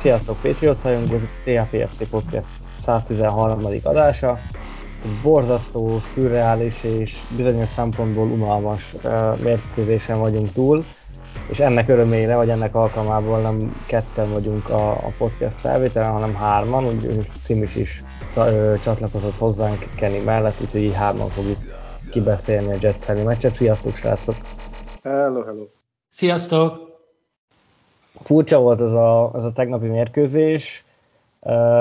Sziasztok, Patriots rajongó, ez a THPFC Podcast 113. adása. Egy borzasztó, szürreális és bizonyos szempontból unalmas uh, mérkőzésen vagyunk túl, és ennek örömére, vagy ennek alkalmából nem ketten vagyunk a, a podcast felvételen, hanem hárman, úgyhogy Cimis is uh, csatlakozott hozzánk Kenny mellett, úgyhogy így hárman fogjuk kibeszélni a Jetseli meccset. Sziasztok, srácok! Hello, hello! Sziasztok! Furcsa volt ez a, ez a tegnapi mérkőzés.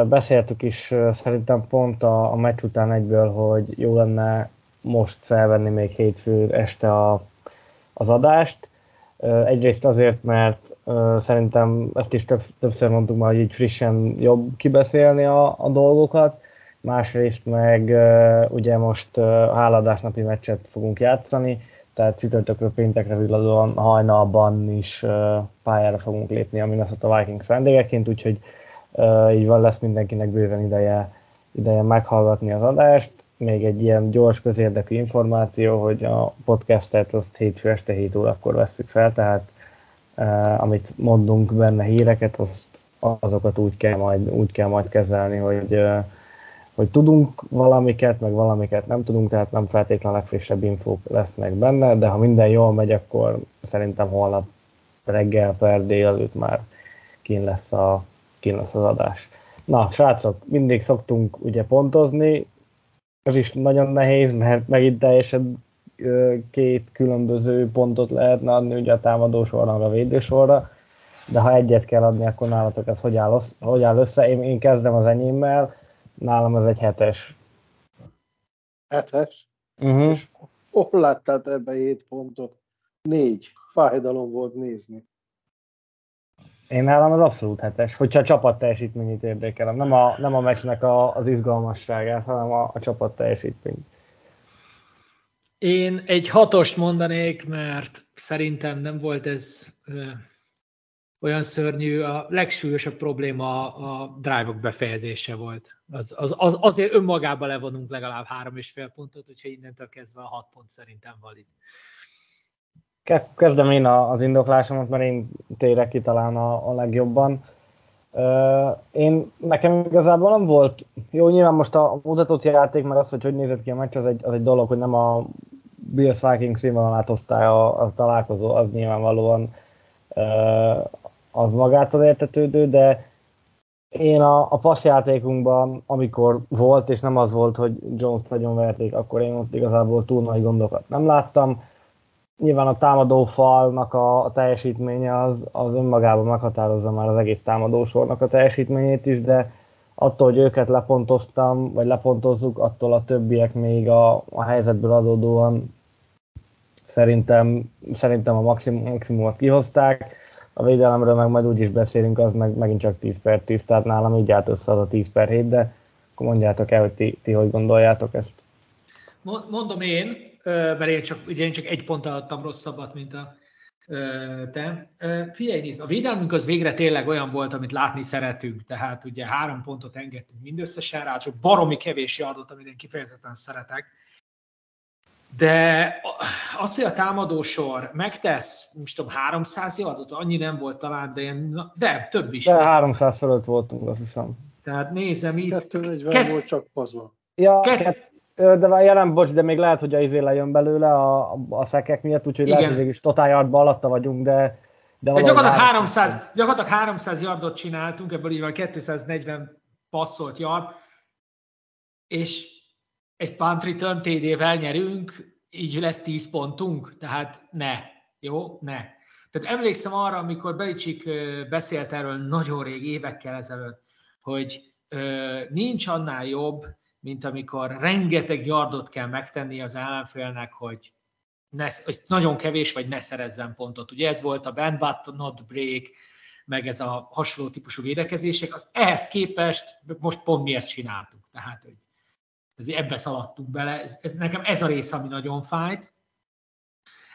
Beszéltük is szerintem pont a, a meccs után egyből, hogy jó lenne most felvenni még hétfő este a, az adást. Egyrészt azért, mert szerintem ezt is több, többször mondtuk már, hogy így frissen jobb kibeszélni a, a dolgokat. Másrészt meg ugye most háladásnapi meccset fogunk játszani, tehát csütörtökről péntekre villadóan hajnalban is pályára fogunk lépni a Minnesota Vikings vendégeként, úgyhogy így van, lesz mindenkinek bőven ideje, ideje meghallgatni az adást. Még egy ilyen gyors közérdekű információ, hogy a podcastet azt hétfő este 7 órakor vesszük fel, tehát amit mondunk benne híreket, azt, azokat úgy kell majd, úgy kell majd kezelni, hogy hogy tudunk valamiket, meg valamiket nem tudunk, tehát nem feltétlenül legfrissebb infók lesznek benne, de ha minden jól megy, akkor szerintem holnap reggel per délelőtt már kín lesz, a, kín lesz az adás. Na, srácok, mindig szoktunk ugye pontozni, ez is nagyon nehéz, mert megint teljesen két különböző pontot lehetne adni ugye a támadó sorra, a védősorra, de ha egyet kell adni, akkor nálatok ez hogy áll, hogy áll össze? Én, én kezdem az enyémmel, Nálam ez egy hetes. Hetes? Uh-huh. És hol láttál te ebbe 7 pontot? Négy. Fájdalom volt nézni. Én nálam az abszolút hetes, hogyha a csapat teljesítményét érdekelem. Nem a, nem a meccsnek a, az izgalmasságát, hanem a, a csapat teljesítményt. Én egy hatost mondanék, mert szerintem nem volt ez olyan szörnyű, a legsúlyosabb probléma a drive-ok befejezése volt. Az, az, az, azért önmagában levonunk legalább három és fél pontot, úgyhogy innentől kezdve a hat pont szerintem valid. Kezdem én az indoklásomat, mert én térek ki talán a, a legjobban. Én, nekem igazából nem volt, jó, nyilván most a mutatott játék, mert az, hogy hogy nézett ki a meccs, az egy, az egy dolog, hogy nem a Bills Vikings színvonalát hozta a, a találkozó, az nyilvánvalóan az magától értetődő, de én a, a passzjátékunkban, amikor volt, és nem az volt, hogy Jones nagyon verték, akkor én ott igazából túl nagy gondokat nem láttam. Nyilván a támadó falnak a, a teljesítménye az, az önmagában meghatározza már az egész támadósornak a teljesítményét is, de attól, hogy őket lepontoztam, vagy lepontozzuk, attól a többiek még a, a helyzetből adódóan szerintem, szerintem a maximum, maximumot kihozták a védelemről meg majd úgy is beszélünk, az meg megint csak 10 per 10, tehát nálam így állt össze az a 10 per 7, de akkor mondjátok el, hogy ti, ti hogy gondoljátok ezt. Mondom én, mert én csak, ugye én csak egy ponttal adtam rosszabbat, mint a te. Figyelj, nézd, a védelmünk az végre tényleg olyan volt, amit látni szeretünk, tehát ugye három pontot engedtünk mindösszesen rá, csak baromi kevés adott, amit én kifejezetten szeretek de az, hogy a támadósor megtesz, most tudom, 300 yardot, annyi nem volt talán, de, ilyen, de több is. De 300 fölött voltunk, azt hiszem. Tehát nézem itt. 240 Kett... volt csak pazva. Ja, Kett... de jelen bocs, de még lehet, hogy a izé lejön belőle a, a szekek miatt, úgyhogy Igen. lehet, hogy is totál yardba alatta vagyunk, de de, de gyakorlatilag 300, gyakorlatilag 300 yardot csináltunk, ebből így van 240 passzolt yard, és egy punt return TD-vel nyerünk, így lesz 10 pontunk, tehát ne, jó, ne. Tehát emlékszem arra, amikor Belicsik beszélt erről nagyon rég, évekkel ezelőtt, hogy ö, nincs annál jobb, mint amikor rengeteg yardot kell megtenni az ellenfélnek, hogy, ne, hogy nagyon kevés vagy ne szerezzen pontot. Ugye ez volt a bend but not break, meg ez a hasonló típusú védekezések, az ehhez képest most pont mi ezt csináltuk. Tehát, hogy ebbe szaladtunk bele. Ez, ez, nekem ez a rész, ami nagyon fájt.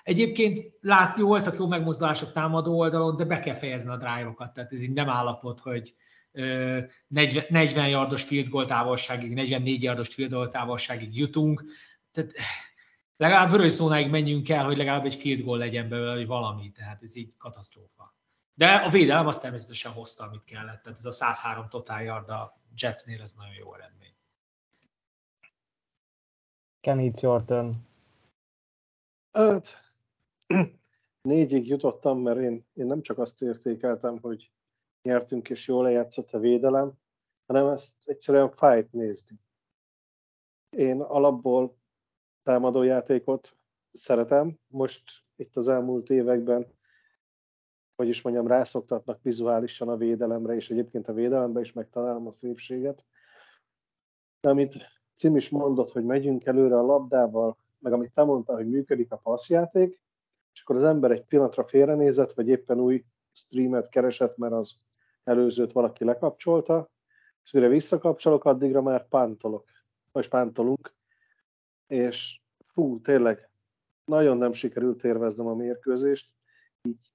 Egyébként látni voltak jó megmozdulások támadó oldalon, de be kell fejezni a drive-okat, tehát ez így nem állapot, hogy 40, 40 yardos field goal távolságig, 44 yardos field goal távolságig jutunk. Tehát legalább vörös zónáig menjünk el, hogy legalább egy field goal legyen belőle, vagy valami, tehát ez így katasztrófa. De a védelem azt természetesen hozta, amit kellett, tehát ez a 103 total yard a Jetsnél, ez nagyon jó eredmény. Kenny, it's your turn. Öt. Négyig jutottam, mert én, én nem csak azt értékeltem, hogy nyertünk és jól lejátszott a védelem, hanem ezt egyszerűen fájt nézni. Én alapból támadójátékot szeretem, most itt az elmúlt években, hogy is mondjam, rászoktatnak vizuálisan a védelemre, és egyébként a védelembe is megtalálom a szépséget. Amit Cim is mondott, hogy megyünk előre a labdával, meg amit te mondtál, hogy működik a passzjáték, és akkor az ember egy pillanatra félrenézett, vagy éppen új streamet keresett, mert az előzőt valaki lekapcsolta, és mire visszakapcsolok, addigra már pántolok, vagy pántolunk, és fú, tényleg nagyon nem sikerült érveznem a mérkőzést, így,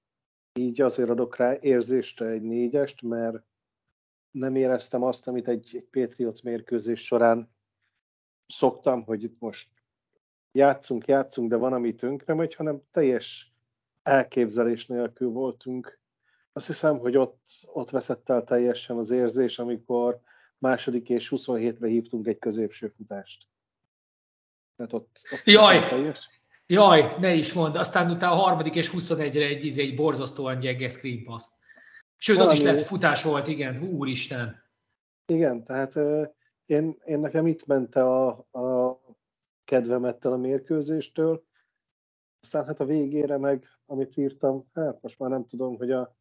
így azért adok rá érzésre egy négyest, mert nem éreztem azt, amit egy, egy Patriots mérkőzés során szoktam, hogy itt most játszunk, játszunk, de van, ami tönkre megy, hanem teljes elképzelés nélkül voltunk. Azt hiszem, hogy ott, ott veszett el teljesen az érzés, amikor második és 27-re hívtunk egy középső futást. Tehát ott, ott Jaj! Teljes. Jaj, ne is mondd. Aztán utána a harmadik és 21-re egy, egy borzasztóan gyenge screen pass. Sőt, Valami... az is lett futás volt, igen. Úristen. Igen, tehát én, én nekem itt ment a, a kedvemettel a mérkőzéstől. Aztán hát a végére meg, amit írtam, hát most már nem tudom, hogy a,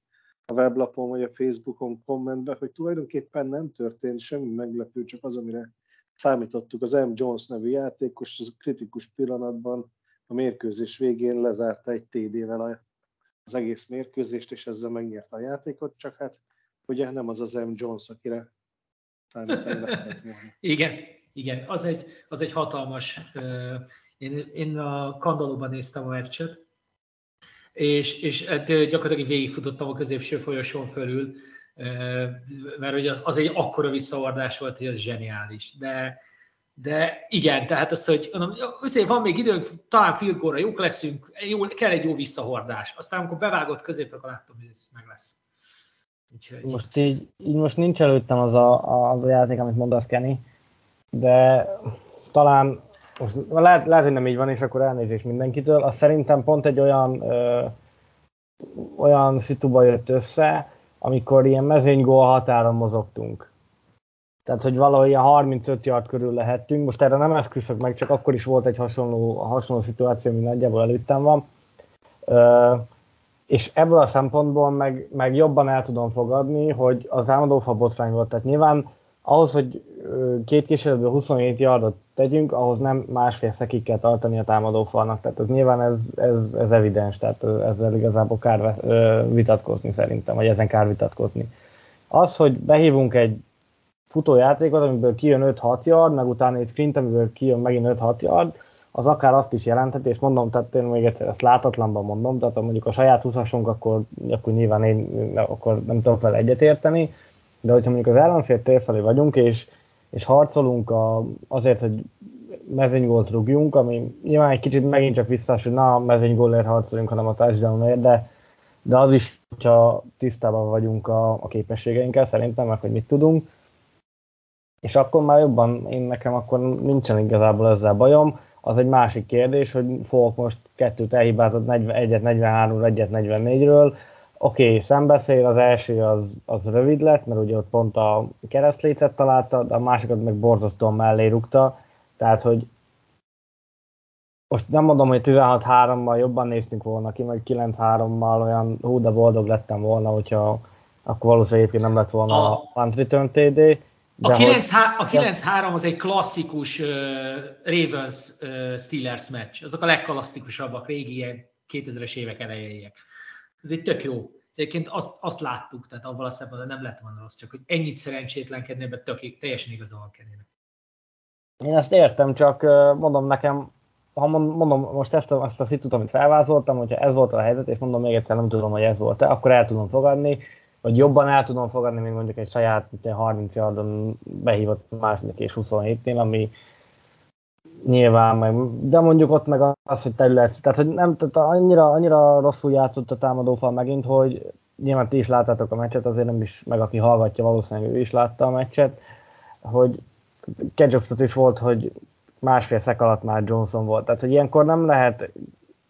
a weblapon vagy a Facebookon kommentben, hogy tulajdonképpen nem történt semmi meglepő, csak az, amire számítottuk. Az M. Jones nevű játékos az kritikus pillanatban a mérkőzés végén lezárta egy TD-vel az egész mérkőzést, és ezzel megnyerte a játékot, csak hát ugye nem az az M. Jones, akire volna. Igen, igen, az egy, az egy hatalmas, én, én a kandalóban néztem a meccset, és, és hát gyakorlatilag végigfutottam a középső folyosón fölül, mert ugye az, az egy akkora visszaordás volt, hogy az zseniális. De, de igen, tehát az, hogy mondom, azért van még időnk, talán field jók leszünk, jó, kell egy jó visszahordás. Aztán amikor bevágott középre, akkor láttam, hogy ez meg lesz. Úgyhogy... Most így, így most nincs előttem az a, az a játék, amit mondasz, Kenny, de talán most lehet, lehet, hogy nem így van, és akkor elnézést mindenkitől. Az szerintem pont egy olyan ö, olyan szituba jött össze, amikor ilyen mezőnygól határon mozogtunk. Tehát, hogy valahogy ilyen 35 yard körül lehettünk. Most erre nem eszküszök meg, csak akkor is volt egy hasonló, hasonló szituáció, ami nagyjából előttem van. Ö, és ebből a szempontból meg, meg jobban el tudom fogadni, hogy az támadófa botrány volt. Tehát nyilván ahhoz, hogy két kísérletből 27 yardot tegyünk, ahhoz nem másfél szekig kell tartani a támadófalnak. Tehát ez nyilván ez, ez, ez evidens, tehát ezzel igazából kár vitatkozni szerintem, vagy ezen kár vitatkozni. Az, hogy behívunk egy futójátékot, amiből kijön 5-6 yard, meg utána egy sprint, amiből kijön megint 5-6 yard, az akár azt is jelentheti, és mondom, tehát én még egyszer ezt látatlanban mondom, tehát ha mondjuk a saját 20 akkor, akkor nyilván én akkor nem tudok vele egyetérteni, de hogyha mondjuk az ellenfél tér felé vagyunk, és, és harcolunk a, azért, hogy mezőnygólt rúgjunk, ami nyilván egy kicsit megint csak visszás, hogy na, mezőnygólért harcolunk, hanem a társadalomért, de, de az is, hogyha tisztában vagyunk a, a képességeinkkel, szerintem, meg hogy mit tudunk, és akkor már jobban, én nekem akkor nincsen igazából ezzel bajom. Az egy másik kérdés, hogy fogok most kettőt elhibázott, 1-et 43-ról, egyet 44-ről, Oké, okay, szembeszél, az első az, az rövid lett, mert ugye ott pont a keresztlécet találta, de a másikat meg borzasztóan mellé rúgta, tehát hogy most nem mondom, hogy 16-3-mal jobban néztünk volna ki, meg 9-3-mal olyan hú, de boldog lettem volna, hogyha akkor valószínűleg egyébként nem lett volna a, a punt return TD. A 9-3 az egy klasszikus uh, Ravens uh, Steelers meccs. Azok a legklasszikusabbak, régi 2000-es évek elejéiek ez egy tök jó. Egyébként azt, azt láttuk, tehát avval a szemben nem lett volna rossz, csak hogy ennyit szerencsétlenkedni, ebben tök, teljesen igaza van Kennynek. Én ezt értem, csak mondom nekem, ha mondom most ezt a, ezt a szitut, amit felvázoltam, hogyha ez volt a helyzet, és mondom még egyszer, nem tudom, hogy ez volt-e, akkor el tudom fogadni, vagy jobban el tudom fogadni, mint mondjuk egy saját 30 yardon behívott második és 27-nél, ami nyilván meg, de mondjuk ott meg az, hogy terület, tehát hogy nem, tehát annyira, annyira rosszul játszott a támadófal megint, hogy nyilván ti is láttátok a meccset, azért nem is, meg aki hallgatja, valószínűleg ő is látta a meccset, hogy Kedjobstot is volt, hogy másfél szek alatt már Johnson volt. Tehát, hogy ilyenkor nem lehet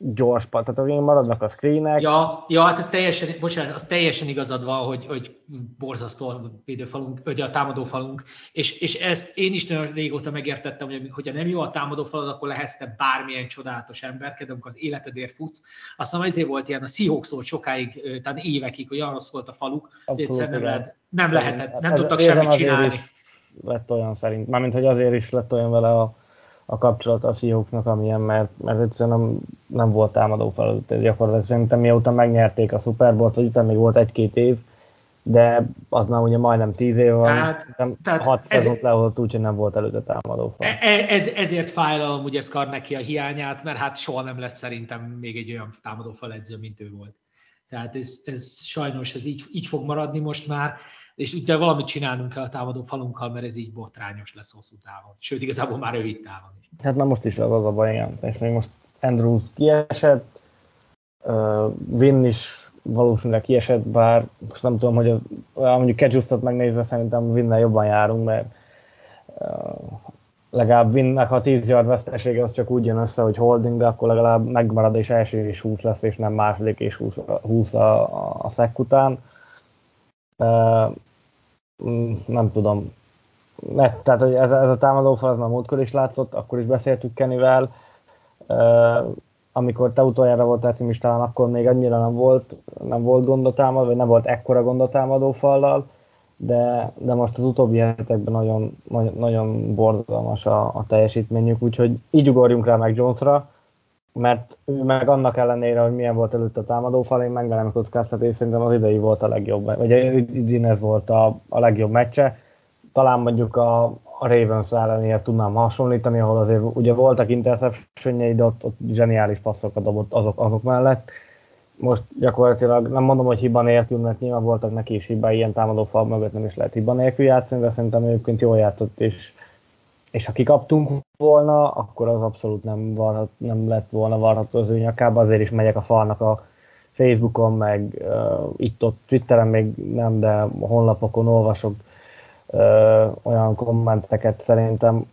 gyors, tehát hogy maradnak a screenek. Ja, ja, hát ez teljesen, bocsánat, az teljesen igazad van, hogy, hogy borzasztó a védőfalunk, vagy a támadófalunk, és, és ezt én is nagyon régóta megértettem, hogy hogyha nem jó a támadófalad, akkor lehetsz te bármilyen csodálatos emberked, amikor az életedért futsz. Aztán azért volt ilyen, a Seahawks volt sokáig, tehát évekig, hogy rossz volt a faluk, hogy egyszerűen nem, lehet, nem lehetett, nem tudtak semmit csinálni. Lett olyan szerint, mármint, hogy azért is lett olyan vele a a kapcsolat a Seahawksnak, amilyen, mert, mert egyszerűen nem, nem volt támadó feladat. Gyakorlatilag szerintem mióta megnyerték a Super Bowl-t, vagy utána még volt egy-két év, de az már ugye majdnem tíz év van, hát, tehát hat szezont lehozott úgy, hogy nem volt előtte támadó fal. E, e, ez, ezért fájlalom ugye neki a hiányát, mert hát soha nem lesz szerintem még egy olyan támadó edző, mint ő volt. Tehát ez, ez sajnos ez így, így fog maradni most már és ugye valamit csinálnunk kell a támadó falunkkal, mert ez így botrányos lesz hosszú távon. Sőt, igazából már rövid távon is. Hát már most is az az a baj, igen. És még most Andrews kiesett, uh, Vin is valószínűleg kiesett, bár most nem tudom, hogy az, mondjuk Kedzsusztot megnézve szerintem Vinnel jobban járunk, mert uh, legalább Vinnek a 10 yard vesztesége az csak úgy jön össze, hogy holding, de akkor legalább megmarad és első és 20 lesz, és nem második és 20, 20 a, a, a szek után. Nem tudom, ne, tehát hogy ez, ez a támadófal az már múltkor is látszott, akkor is beszéltük Kenivel, uh, amikor te utoljára voltál címistán, akkor még annyira nem volt, nem volt gond vagy nem volt ekkora gond fallal, de, de most az utóbbi hetekben nagyon, nagyon, nagyon borzalmas a, a teljesítményük, úgyhogy így ugorjunk rá meg Jonesra, mert ő meg annak ellenére, hogy milyen volt előtt a támadófal, én megmerem kockáztatni, és szerintem az idei volt a legjobb, vagy idén ez volt a, a legjobb meccse. Talán mondjuk a, a Ravens ellenihez tudnám hasonlítani, ahol azért ugye voltak interceptionjei, de ott, ott zseniális passzokat dobott azok, azok mellett. Most gyakorlatilag nem mondom, hogy hiba nélkül, mert nyilván voltak neki is hibái, ilyen támadó fal mögött nem is lehet hiba nélkül játszani, de szerintem egyébként jól játszott, és és ha kikaptunk volna, akkor az abszolút nem, varhat, nem lett volna varható az ő nyakába, azért is megyek a falnak a Facebookon, meg uh, itt-ott Twitteren még nem, de honlapokon olvasok uh, olyan kommenteket szerintem.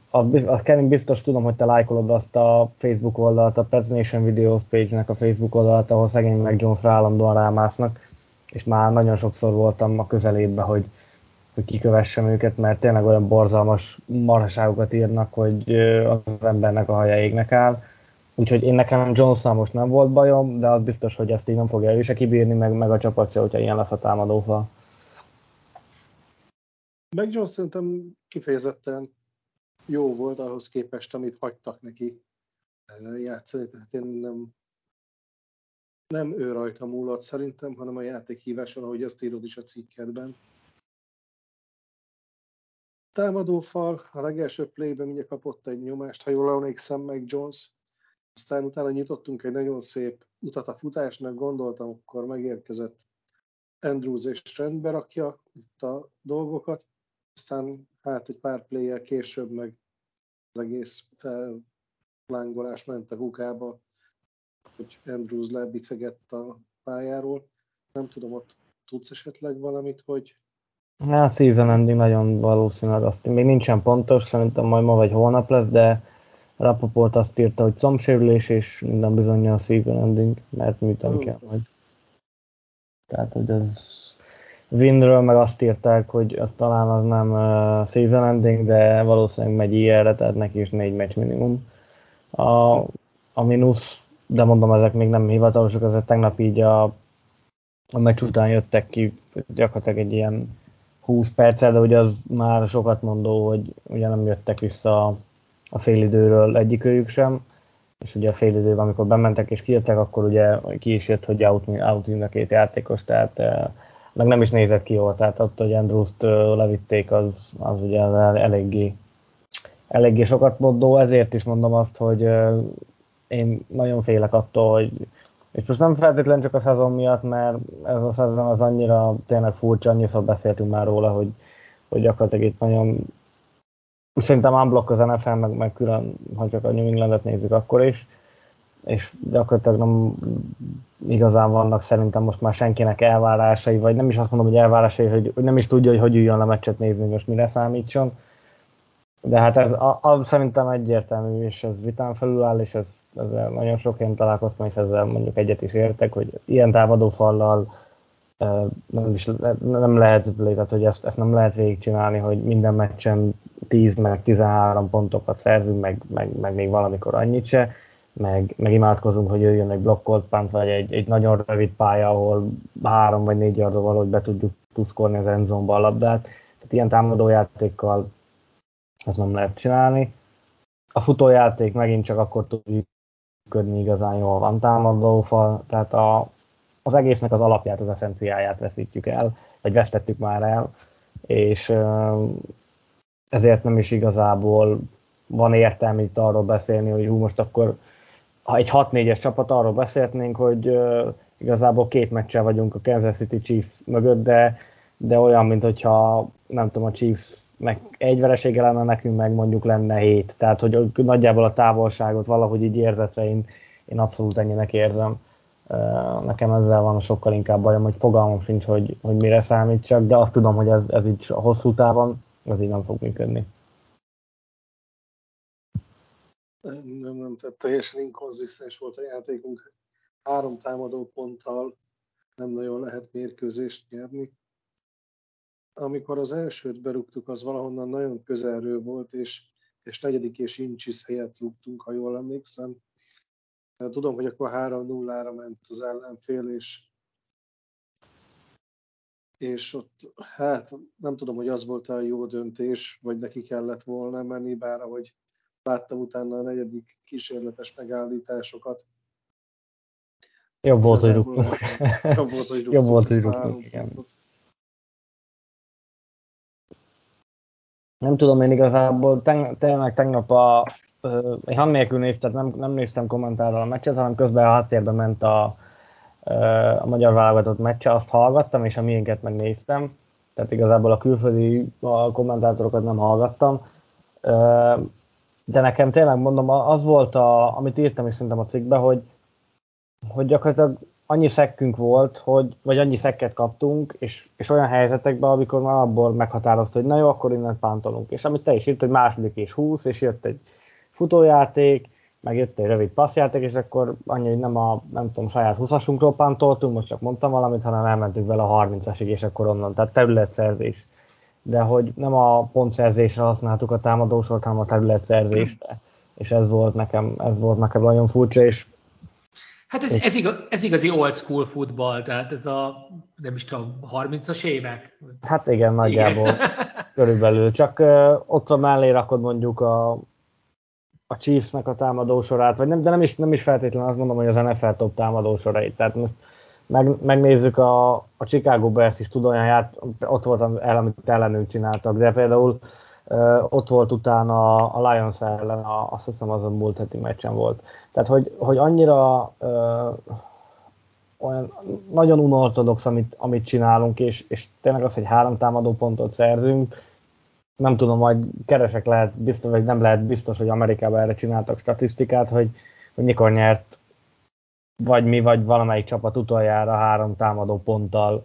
Az Kevin biztos tudom, hogy te lájkolod azt a Facebook oldalt, a Pets Nation Videos page-nek a Facebook oldalt, ahol szegény meg Jonesra állandóan rámásznak, és már nagyon sokszor voltam a közelében, hogy hogy kikövessem őket, mert tényleg olyan borzalmas marhaságokat írnak, hogy az embernek a haja égnek áll. Úgyhogy én nekem johnson most nem volt bajom, de az biztos, hogy ezt így nem fogja ő se kibírni, meg, meg a csapat se, hogyha ilyen lesz a támadófa. Meg Jones szerintem kifejezetten jó volt ahhoz képest, amit hagytak neki játszani, tehát én nem, nem ő rajta múlott szerintem, hanem a játékhíváson, ahogy azt írod is a cikkedben támadófal, a legelső playben ugye kapott egy nyomást, ha jól emlékszem meg Jones, aztán utána nyitottunk egy nagyon szép utat a futásnak, gondoltam, akkor megérkezett Andrews és rendbe rakja itt a dolgokat, aztán hát egy pár player később meg az egész fellángolás ment a kukába, hogy Andrews lebicegett a pályáról. Nem tudom, ott tudsz esetleg valamit, hogy Hát season ending nagyon valószínűleg azt még nincsen pontos, szerintem majd ma vagy holnap lesz, de Rapoport azt írta, hogy combsérülés, és minden bizony a season ending, mert műteni kell majd. Tehát, hogy ez Windről meg azt írták, hogy az talán az nem uh, season ending, de valószínűleg megy ilyenre, tehát neki is négy meccs minimum. A, a mínusz, de mondom, ezek még nem hivatalosok, ezek tegnap így a, a meccs után jöttek ki, gyakorlatilag egy ilyen 20 perccel, de ugye az már sokat mondó, hogy ugye nem jöttek vissza a félidőről egyikőjük sem, és ugye a fél időben, amikor bementek és kijöttek, akkor ugye ki is jött, hogy out, out mind a két játékos, tehát meg nem is nézett ki jól, tehát ott, hogy Andrews-t levitték, az, az ugye eléggé, eléggé sokat mondó, ezért is mondom azt, hogy én nagyon félek attól, hogy és most nem feltétlenül csak a szezon miatt, mert ez a szezon az annyira tényleg furcsa, annyiszor beszéltünk már róla, hogy, hogy gyakorlatilag itt nagyon szerintem unblock az NFL, meg, meg külön, ha csak a New Englandet nézzük akkor is, és gyakorlatilag nem igazán vannak szerintem most már senkinek elvárásai, vagy nem is azt mondom, hogy elvárásai, hogy, nem is tudja, hogy hogy üljön le meccset nézni, most mire számítson. De hát ez a, a, szerintem egyértelmű, és ez vitán felül áll, és ez, ezzel nagyon sok helyen találkoztam, és ezzel mondjuk egyet is értek, hogy ilyen támadófallal nem, is, nem lehet, tehát hogy ezt, ezt nem lehet végigcsinálni, hogy minden meccsen 10 meg 13 pontokat szerzünk, meg, meg, meg még valamikor annyit se, meg, meg imádkozunk, hogy jöjjön egy blokkolt pánt, vagy egy, egy nagyon rövid pálya, ahol három vagy négy yardra valahogy be tudjuk tuszkolni az endzomba a labdát. Tehát ilyen támadójátékkal ezt nem lehet csinálni. A futójáték megint csak akkor tud működni igazán jól van támadófal, tehát a, az egésznek az alapját, az eszenciáját veszítjük el, vagy vesztettük már el, és ezért nem is igazából van értelme itt arról beszélni, hogy hú, most akkor ha egy 6-4-es csapat, arról beszélhetnénk, hogy igazából két meccsel vagyunk a Kansas City Chiefs mögött, de, de olyan, mint hogyha nem tudom, a Chiefs meg egy veresége lenne nekünk, meg mondjuk lenne hét. Tehát, hogy nagyjából a távolságot valahogy így érzetre én, én abszolút ennyinek érzem. Nekem ezzel van sokkal inkább bajom, hogy fogalmam sincs, hogy, hogy mire számítsak, de azt tudom, hogy ez, ez így a hosszú távon, ez így nem fog működni. Nem, nem, tehát teljesen inkonzisztens volt a játékunk. Három támadó ponttal nem nagyon lehet mérkőzést nyerni. Amikor az elsőt berúgtuk, az valahonnan nagyon közelről volt, és, és negyedik és incsis helyet rúgtunk, ha jól emlékszem Tudom, hogy akkor 3-0-ra ment az ellenfél, és, és ott, hát nem tudom, hogy az volt a jó döntés, vagy neki kellett volna menni, bár ahogy láttam utána a negyedik kísérletes megállításokat. Jobb volt, hogy rúgtunk. Jobb volt, hogy rúgtunk. Jobb volt, hogy rúgtunk, igen. Nem tudom én igazából, tényleg tegnap a, egy hang nélkül néztem, nem, nem néztem kommentárral a meccset, hanem közben a háttérben ment a, a magyar válogatott meccse, azt hallgattam, és a miénket megnéztem. Tehát igazából a külföldi a kommentátorokat nem hallgattam. De nekem tényleg mondom, az volt, a, amit írtam is szerintem a cikkbe, hogy, hogy gyakorlatilag annyi szekkünk volt, hogy, vagy annyi szekket kaptunk, és, és olyan helyzetekben, amikor már abból meghatározta, hogy na jó, akkor innen pántolunk. És amit te is írt, hogy második és húsz, és jött egy futójáték, meg jött egy rövid passzjáték, és akkor annyi, hogy nem a, nem tudom, saját 20-asunkról pántoltunk, most csak mondtam valamit, hanem elmentünk vele a 30-asig, és akkor onnan, tehát területszerzés. De hogy nem a pontszerzésre használtuk a támadósort, hanem a területszerzésre. És ez volt nekem, ez volt nekem nagyon furcsa, és Hát ez, ez, igaz, ez igazi old school futball, tehát ez a, nem is tudom, 30-as évek? Hát igen, nagyjából. Igen. Körülbelül. Csak uh, ott a mellé rakod mondjuk a a Chiefsnek a támadósorát, vagy nem, de nem is, nem is feltétlenül azt mondom, hogy az NFL top támadósorait. Tehát most meg, megnézzük a, a Chicago Bears is tud olyan járt, ott volt el, amit ellenünk csináltak, de például uh, ott volt utána a Lions ellen, a, azt hiszem azon múlt heti meccsen volt. Tehát, hogy, hogy annyira uh, olyan nagyon unortodox, amit, amit csinálunk, és, és tényleg az, hogy három támadó pontot szerzünk, nem tudom, majd keresek lehet, biztos, vagy nem lehet biztos, hogy Amerikában erre csináltak statisztikát, hogy, hogy mikor nyert vagy mi, vagy valamelyik csapat utoljára három támadó ponttal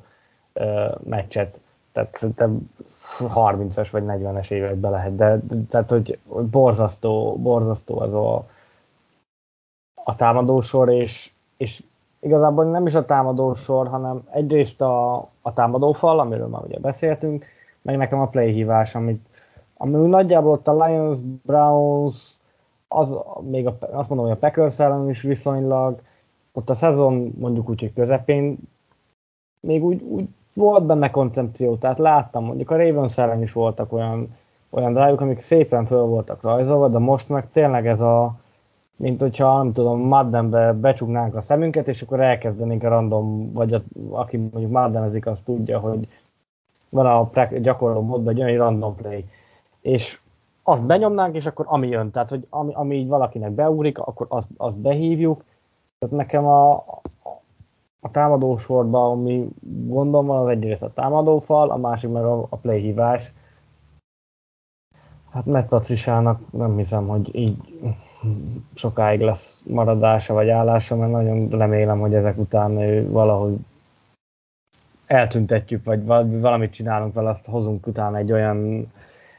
ö, meccset. Tehát szerintem 30-es vagy 40-es évekbe lehet, de tehát, hogy borzasztó, borzasztó az a, a támadósor, és, és igazából nem is a támadósor, hanem egyrészt a, a támadófal, amiről már ugye beszéltünk, meg nekem a play hívás, amit, ami nagyjából ott a Lions, Browns, az, még a, azt mondom, hogy a Packers ellen is viszonylag, ott a szezon mondjuk úgy, hogy közepén még úgy, úgy volt benne koncepció, tehát láttam, mondjuk a Ravens ellen is voltak olyan, olyan drive amik szépen föl voltak rajzolva, de most meg tényleg ez a mint hogyha, nem tudom, Maddenbe becsuknánk a szemünket, és akkor elkezdenénk a random, vagy a, aki mondjuk Maddenezik, az tudja, hogy van a gyakorló módban egy olyan random play. És azt benyomnánk, és akkor ami jön, tehát hogy ami, ami így valakinek beugrik, akkor azt, azt behívjuk. Tehát nekem a, a támadósorban, ami gondom van, az egyrészt a támadófal, a másik meg a, a play hívás. Hát Matt Patriciának nem hiszem, hogy így sokáig lesz maradása vagy állása, mert nagyon remélem, hogy ezek után ő valahogy eltüntetjük, vagy valamit csinálunk vele, azt hozunk utána egy olyan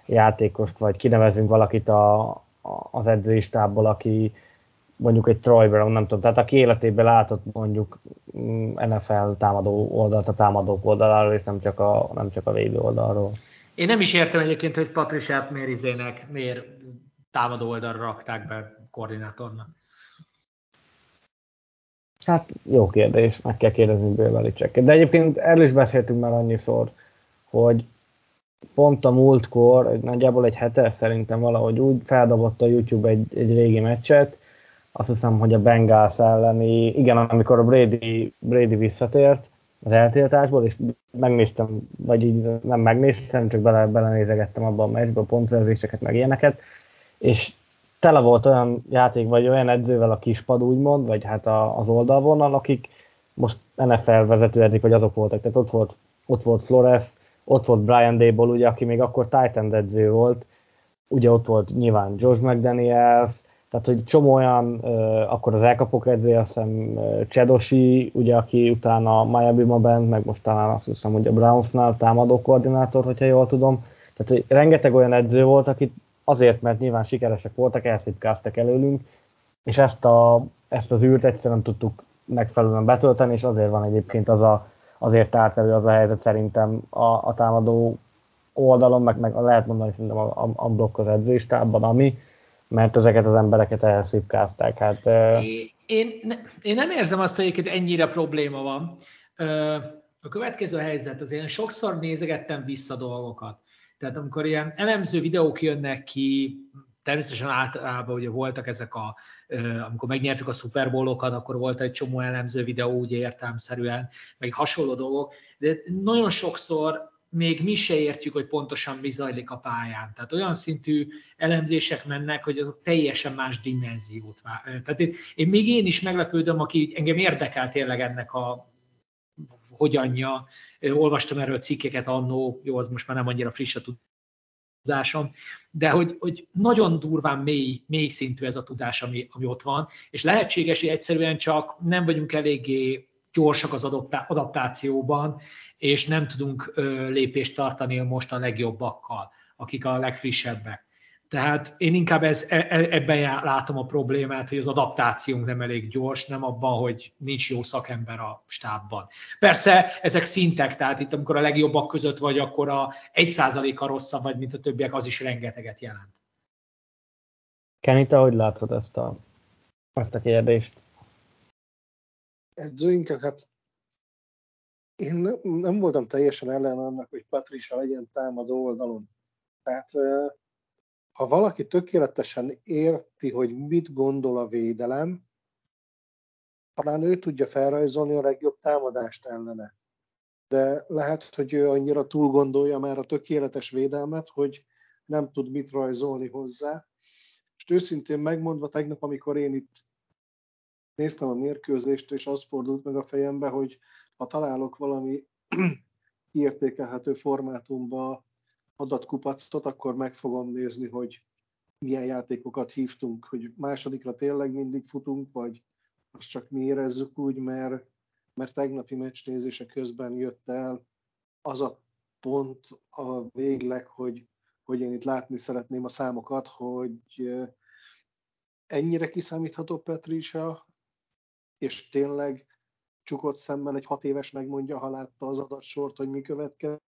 játékost, vagy kinevezünk valakit a, a, az edzői stábból, aki mondjuk egy Troy Brown, nem tudom, tehát aki életében látott mondjuk mm, NFL támadó oldalt, a támadók oldaláról, és nem csak a, nem csak a védő oldalról. Én nem is értem egyébként, hogy Patriciát miért izének, miért támadó oldalra rakták be koordinátornak. Hát jó kérdés, meg kell kérdezni Bill De egyébként erről is beszéltünk már annyiszor, hogy pont a múltkor, nagyjából egy hete szerintem valahogy úgy feldobott a YouTube egy, egy régi meccset, azt hiszem, hogy a Bengals elleni, igen, amikor a Brady, Brady visszatért az eltiltásból, és megnéztem, vagy így nem megnéztem, csak bele, belenézegettem abban a meccsbe a pontszerzéseket, meg ilyeneket, és tele volt olyan játék, vagy olyan edzővel a kispad úgymond, vagy hát a, az oldalvonal, akik most NFL vezető edzik, vagy azok voltak. Tehát ott volt, ott volt Flores, ott volt Brian Dable, ugye, aki még akkor Titan edző volt, ugye ott volt nyilván Josh McDaniels, tehát hogy csomó olyan, uh, akkor az elkapok edző, azt hiszem uh, Csedosi, ugye, aki utána Miami-ba bent, meg most talán azt hiszem, hogy a Brownsnál támadó koordinátor, hogyha jól tudom. Tehát, hogy rengeteg olyan edző volt, akit azért, mert nyilván sikeresek voltak, elszipkáztak előlünk, és ezt, a, ezt az űrt egyszerűen nem tudtuk megfelelően betölteni, és azért van egyébként az a, azért állt elő az a helyzet szerintem a, a támadó oldalon, meg, meg lehet mondani szerintem a, a, a blokk az edzőistában, ami, mert ezeket az embereket elszipkázták. Hát, én, ne, én nem érzem azt, hogy egyébként ennyire probléma van. A következő helyzet, az én sokszor nézegettem vissza dolgokat. Tehát amikor ilyen elemző videók jönnek ki, természetesen általában ugye voltak ezek a, amikor megnyertük a Super Bowl-okat, akkor volt egy csomó elemző videó, ugye értelmszerűen, meg hasonló dolgok, de nagyon sokszor még mi se értjük, hogy pontosan mi zajlik a pályán. Tehát olyan szintű elemzések mennek, hogy azok teljesen más dimenziót vár. Tehát én, én még én is meglepődöm, aki engem érdekel tényleg ennek a hogyanja. Olvastam erről cikkeket annó, jó, az most már nem annyira friss a tudásom, de hogy, hogy nagyon durván mély, mély szintű ez a tudás, ami, ami ott van, és lehetséges, hogy egyszerűen csak nem vagyunk eléggé gyorsak az adaptációban, és nem tudunk lépést tartani most a legjobbakkal, akik a legfrissebbek. Tehát én inkább ez, e, e, ebben látom a problémát, hogy az adaptációnk nem elég gyors, nem abban, hogy nincs jó szakember a stábban. Persze ezek szintek, tehát itt amikor a legjobbak között vagy, akkor a 1%-a rosszabb vagy, mint a többiek, az is rengeteget jelent. Kenny, te hogy látod ezt a, ezt a kérdést? Edzőinket, hát én nem, nem voltam teljesen ellen annak, hogy Patricia legyen támadó oldalon. Tehát ha valaki tökéletesen érti, hogy mit gondol a védelem, talán ő tudja felrajzolni a legjobb támadást ellene. De lehet, hogy ő annyira túl gondolja már a tökéletes védelmet, hogy nem tud mit rajzolni hozzá. És őszintén megmondva, tegnap, amikor én itt néztem a mérkőzést, és az fordult meg a fejembe, hogy ha találok valami kiértékelhető formátumba adatkupacot, akkor meg fogom nézni, hogy milyen játékokat hívtunk, hogy másodikra tényleg mindig futunk, vagy azt csak mi érezzük úgy, mert, mert tegnapi meccsnézése közben jött el az a pont a végleg, hogy, hogy én itt látni szeretném a számokat, hogy ennyire kiszámítható Petrisa, és tényleg csukott szemmel egy hat éves megmondja, ha látta az adatsort, hogy mi következik.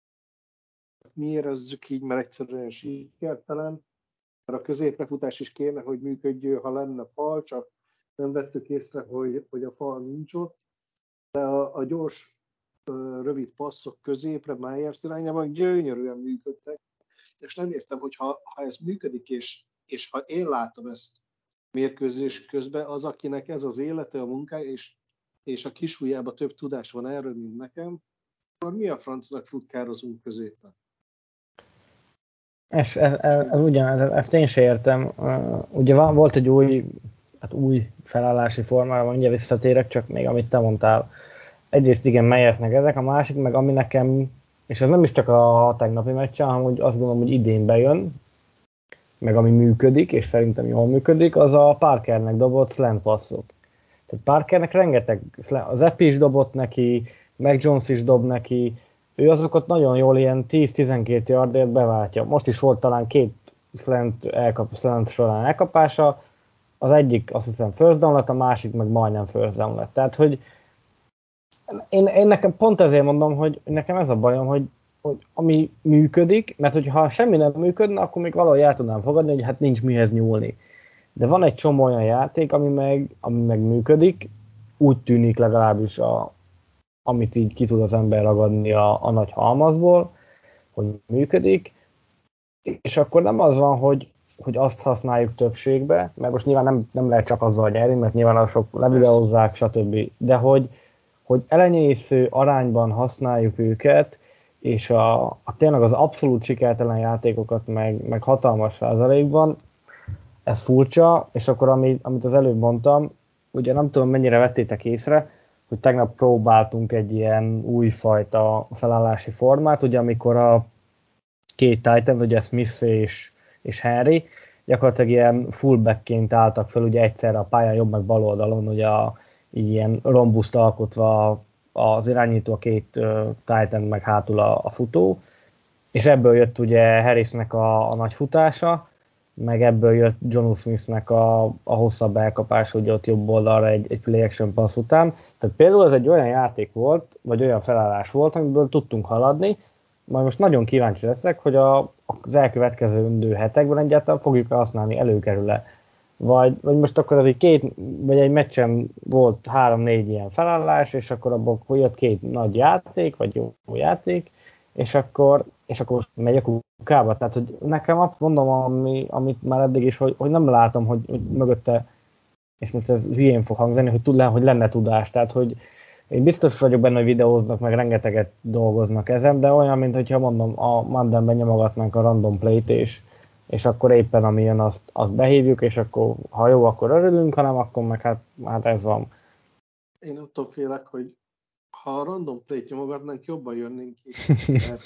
Mi érezzük így, mert egyszerűen sikertelen, mert a középrefutás is kéne, hogy működjön, ha lenne fal, csak nem vettük észre, hogy, hogy a fal nincs ott. De a, a gyors, rövid passzok középre, Myers irányában gyönyörűen működtek, és nem értem, hogy ha, ha ez működik, és, és ha én látom ezt mérkőzés közben, az, akinek ez az élete, a munkája, és, és a kisújjába több tudás van erről, mint nekem, akkor mi a francnak futkározunk középen? Ez, ez, ez, ez ugyan, ez, ezt én sem értem. Ugye van, volt egy új, hát új felállási formára, mindjárt visszatérek, csak még amit te mondtál. Egyrészt igen, melyeznek ezek, a másik meg ami nekem, és ez nem is csak a tegnapi meccse, hanem hogy azt gondolom, hogy idén bejön, meg ami működik, és szerintem jól működik, az a Parkernek dobott slant passzok. Tehát Parkernek rengeteg, az Epi is dobott neki, meg Jones is dob neki, ő azokat nagyon jól ilyen 10-12 yardért beváltja. Most is volt talán két slant, elkap, slant során elkapása, az egyik azt hiszem first down lett, a másik meg majdnem first down lett. Tehát, hogy én, én nekem pont ezért mondom, hogy nekem ez a bajom, hogy, hogy ami működik, mert hogyha semmi nem működne, akkor még valahogy el tudnám fogadni, hogy hát nincs mihez nyúlni. De van egy csomó olyan játék, ami meg, ami meg működik, úgy tűnik legalábbis a, amit így ki tud az ember ragadni a, a nagy halmazból, hogy működik, és akkor nem az van, hogy, hogy azt használjuk többségbe, mert most nyilván nem, nem lehet csak azzal nyerni, mert nyilván azok levideózzák, stb. De hogy, hogy elenyésző arányban használjuk őket, és a, a tényleg az abszolút sikertelen játékokat meg, meg hatalmas százalékban, ez furcsa, és akkor amit, amit az előbb mondtam, ugye nem tudom mennyire vettétek észre, hogy tegnap próbáltunk egy ilyen újfajta felállási formát, ugye amikor a két Titan, ugye Smith és, és Henry, gyakorlatilag ilyen fullbackként álltak fel ugye egyszerre a pályán jobb meg bal oldalon, ugye a, ilyen rombuszt alkotva az irányító a két uh, Titan meg hátul a, a futó, és ebből jött ugye Harrisnek a, a nagy futása, meg ebből jött John Smithnek a, a hosszabb elkapás, hogy ott jobb oldalra egy, egy play action pass után. Tehát például ez egy olyan játék volt, vagy olyan felállás volt, amiből tudtunk haladni, majd most nagyon kíváncsi leszek, hogy a, az elkövetkező hetekben egyáltalán fogjuk használni, előkerül-e. Vagy, vagy most akkor az egy két, vagy egy meccsen volt három-négy ilyen felállás, és akkor abból jött két nagy játék, vagy jó játék, és akkor, és akkor most megy a kukába. Tehát, hogy nekem azt mondom, ami, amit már eddig is, hogy, hogy nem látom, hogy, hogy mögötte, és most ez hülyén fog hangzani, hogy, tud, hogy lenne tudás. Tehát, hogy én biztos vagyok benne, hogy videóznak, meg rengeteget dolgoznak ezen, de olyan, mint hogyha mondom, a Mandenben nyomogatnánk a random play-t, és, és akkor éppen ami jön, azt, azt behívjuk, és akkor ha jó, akkor örülünk, hanem akkor meg hát, hát ez van. Én attól félek, hogy ha a random play-t nyomogatnánk, jobban jönnénk ki. Mert,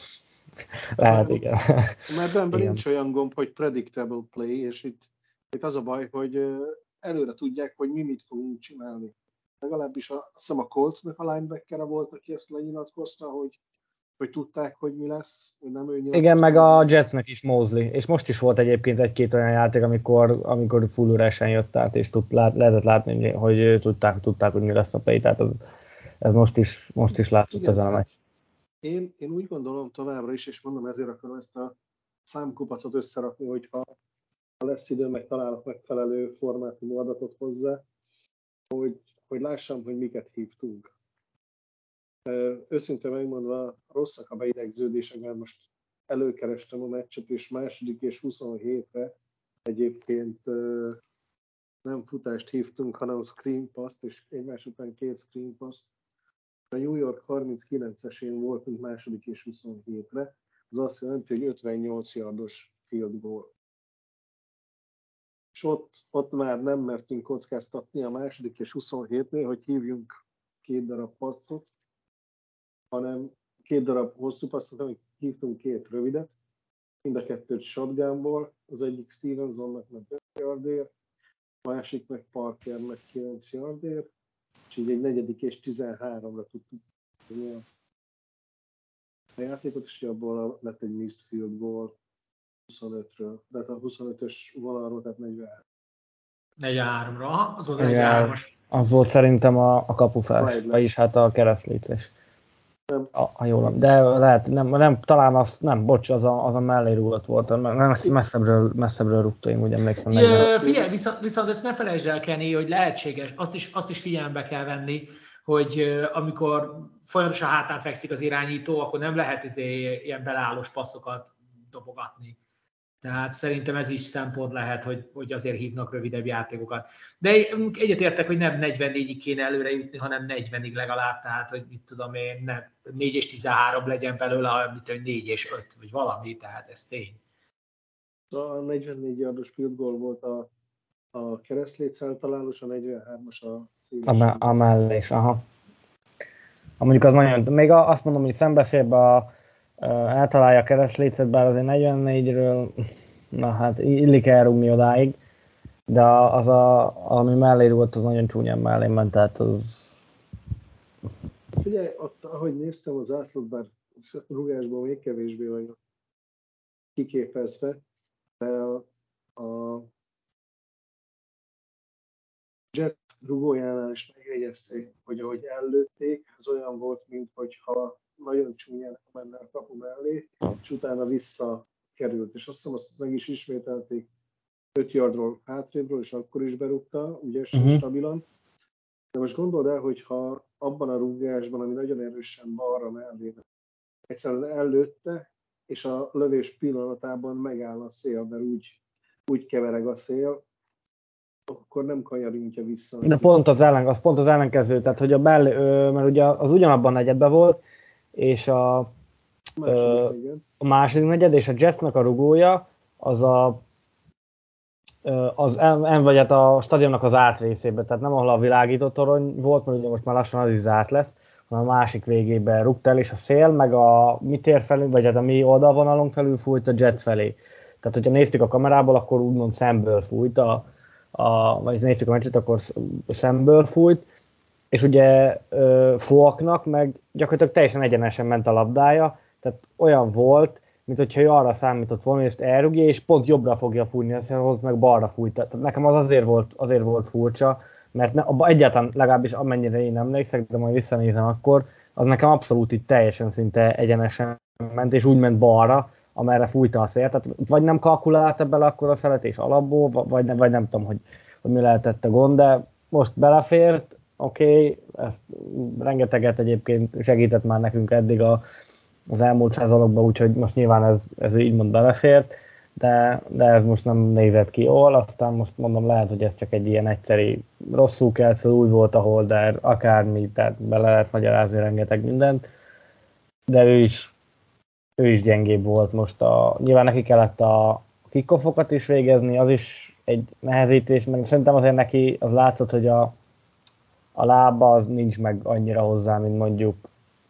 Lehet, igen. Mert ebben nincs olyan gomb, hogy predictable play, és itt, itt az a baj, hogy előre tudják, hogy mi mit fogunk csinálni. Legalábbis a, hiszem a Coltsnak a linebacker volt, aki ezt lenyilatkozta, hogy hogy tudták, hogy mi lesz, hogy nem ő Igen, meg a Jetsnek is Mosley, és most is volt egyébként egy-két olyan játék, amikor, amikor full üresen jött át, és tud, lát, lehetett látni, hogy tudták, tudták, hogy mi lesz a play, tehát az, ez most is, most is látszott ezen a meccs. Én, én úgy gondolom továbbra is, és mondom, ezért akarom ezt a számkupacot összerakni, hogyha ha lesz idő, meg találok megfelelő formátumú adatot hozzá, hogy, hogy lássam, hogy miket hívtunk. Őszintén megmondva, rosszak a beidegződések, mert most előkerestem a meccset, és második és 27-re egyébként nem futást hívtunk, hanem screen pass és egymás után két screen pass a New York 39-esén voltunk második és 27-re, az azt jelenti, hogy 58 yardos field goal. És ott, ott már nem mertünk kockáztatni a második és 27-nél, hogy hívjunk két darab passzot, hanem két darab hosszú passzot, amit hívtunk két rövidet, mind a kettőt shotgunból, az egyik Stevensonnak meg 5 yardért, a másik meg Parkernek 9 yardért, és így egy negyedik és 13-ra tudtuk a játékot, és abból lett egy missed field goal 25-ről, de hát a 25-ös vonalról, tehát 43. 43-ra, az volt 43-as. Az volt szerintem a, a kapufás, vagyis hát a keresztléces. Nem. A, a jól, de lehet, nem, nem, talán az, nem, bocs, az a, az a mellé rúgott volt, nem, messzebbről, messzebbről rúgta, én úgy emlékszem. Ja, figyelj, viszont, viszont ezt ne felejtsd el, Kenny, hogy lehetséges, azt is, azt is figyelembe kell venni, hogy amikor folyamatosan hátán fekszik az irányító, akkor nem lehet izé ilyen belállós passzokat dobogatni. Tehát szerintem ez is szempont lehet, hogy, hogy azért hívnak rövidebb játékokat. De egyetértek, hogy nem 44-ig kéne előre jutni, hanem 40-ig legalább, tehát hogy mit tudom én, nem 4 és 13 legyen belőle, hanem 4 és 5, vagy valami, tehát ez tény. A 44 yardos field goal volt a, a keresztléc eltalálós, a 43-as a széles. A, a mellés, aha. A mondjuk az nagyon, még azt mondom, hogy szembeszélve a, eltalálja a keresztlécet, bár azért 44-ről, na hát illik elrúgni odáig, de az, a, ami mellé rúgott, az nagyon csúnyán mellé ment, tehát az... Figyelj, ott, ahogy néztem az ászlót, bár rugásban még kevésbé vagyok kiképezve, de a, a Jet rugójánál is megjegyezték, hogy ahogy ellőtték, az olyan volt, mintha nagyon csúnyán menne a kapu mellé, és utána visszakerült. És azt hiszem, azt meg is ismételték 5 yardról hátrébről, és akkor is berúgta, ügyesen, uh-huh. stabilan. De most gondold el, hogyha abban a rúgásban, ami nagyon erősen balra mellé, egyszerűen előtte, és a lövés pillanatában megáll a szél, mert úgy, úgy kevereg a szél, akkor nem kanyarintja vissza. De pont az, ellen, az pont az ellenkező, tehát hogy a bell, mert ugye az ugyanabban negyedben volt, és a, a második, a második negyed, és a Jetsnek a rugója, az a az en, vagy hát a stadionnak az átrészében, tehát nem ahol a világító torony volt, mert ugye most már lassan az is zárt lesz, hanem a másik végében rúgt el, és a szél, meg a mi tér felül, vagy hát a mi oldalvonalon felül fújt a Jets felé. Tehát, hogyha néztük a kamerából, akkor úgymond szemből fújt, a, a, vagy néztük a meccset, akkor szemből fújt, és ugye Foaknak meg gyakorlatilag teljesen egyenesen ment a labdája, tehát olyan volt, mint hogyha ő arra számított volna, ezt elrugja, és pont jobbra fogja fújni, ezt meg balra fújta. Tehát nekem az azért volt, azért volt furcsa, mert ne, abba egyáltalán legalábbis amennyire én emlékszek, de majd visszanézem akkor, az nekem abszolút itt teljesen szinte egyenesen ment, és úgy ment balra, amerre fújta a szél. Tehát vagy nem kalkulálta bele akkor a szeletés alapból, vagy, nem, vagy nem tudom, hogy, hogy mi lehetett a gond, de most belefért, oké, okay, ezt rengeteget egyébként segített már nekünk eddig a, az elmúlt százalokban, úgyhogy most nyilván ez, ez így mond belefért, de, de ez most nem nézett ki jól, aztán most mondom, lehet, hogy ez csak egy ilyen egyszeri rosszul kelt föl, úgy volt a holder, akármi, tehát bele lehet magyarázni rengeteg mindent, de ő is, ő is gyengébb volt most. A, nyilván neki kellett a kikoffokat is végezni, az is egy nehezítés, mert szerintem azért neki az látszott, hogy a, a lába az nincs meg annyira hozzá, mint mondjuk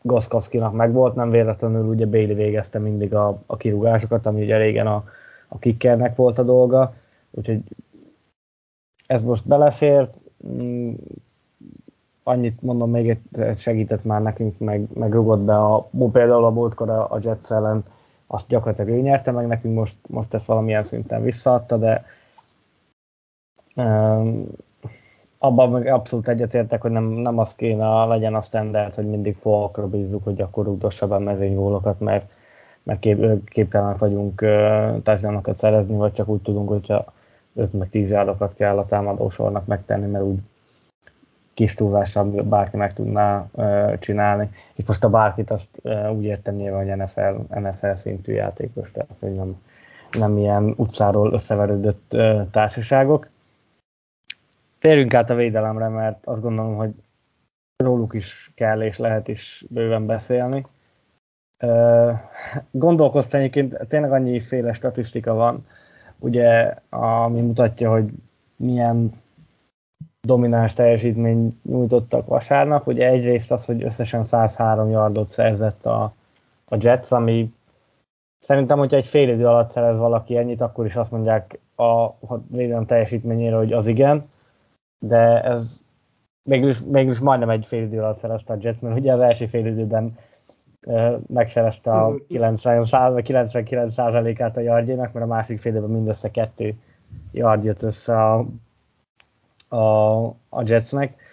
Goszkowskinak. Meg volt, nem véletlenül ugye Bailey végezte mindig a, a kirúgásokat, ami ugye régen a, a kickernek volt a dolga, úgyhogy ez most belefért, mm, annyit mondom még, segített már nekünk, meg, meg rugott be a, például a múltkor a, a Jets ellen, azt gyakorlatilag ő nyerte meg nekünk, most, most ezt valamilyen szinten visszaadta, de um, abban meg abszolút egyetértek, hogy nem, nem az kéne legyen a standard, hogy mindig fogakra bízzuk, hogy akkor rúgdossa be mezőnygólokat, mert, mert kép, képtelenek vagyunk uh, szerezni, vagy csak úgy tudunk, hogyha 5 meg 10 járokat kell a támadósornak megtenni, mert úgy kis túlzással bárki meg tudná uh, csinálni. És most a bárkit azt uh, úgy értem nyilván, hogy NFL, NFL szintű játékos, tehát hogy nem, nem ilyen utcáról összeverődött uh, társaságok. Térjünk át a védelemre, mert azt gondolom, hogy róluk is kell és lehet is bőven beszélni. Gondolkoztam egyébként, tényleg annyi féle statisztika van, ugye, ami mutatja, hogy milyen domináns teljesítmény nyújtottak vasárnap. Ugye egyrészt az, hogy összesen 103 yardot szerzett a, a Jets, ami szerintem, hogyha egy fél idő alatt szerez valaki ennyit, akkor is azt mondják a, a védelem teljesítményére, hogy az igen de ez mégis, mégis majdnem egy fél idő alatt szerezte a Jets, mert ugye az első fél időben uh, megszerezte a 99%-át a yardjének, mert a másik fél időben mindössze kettő yard jött össze a, a, a Jetsnek.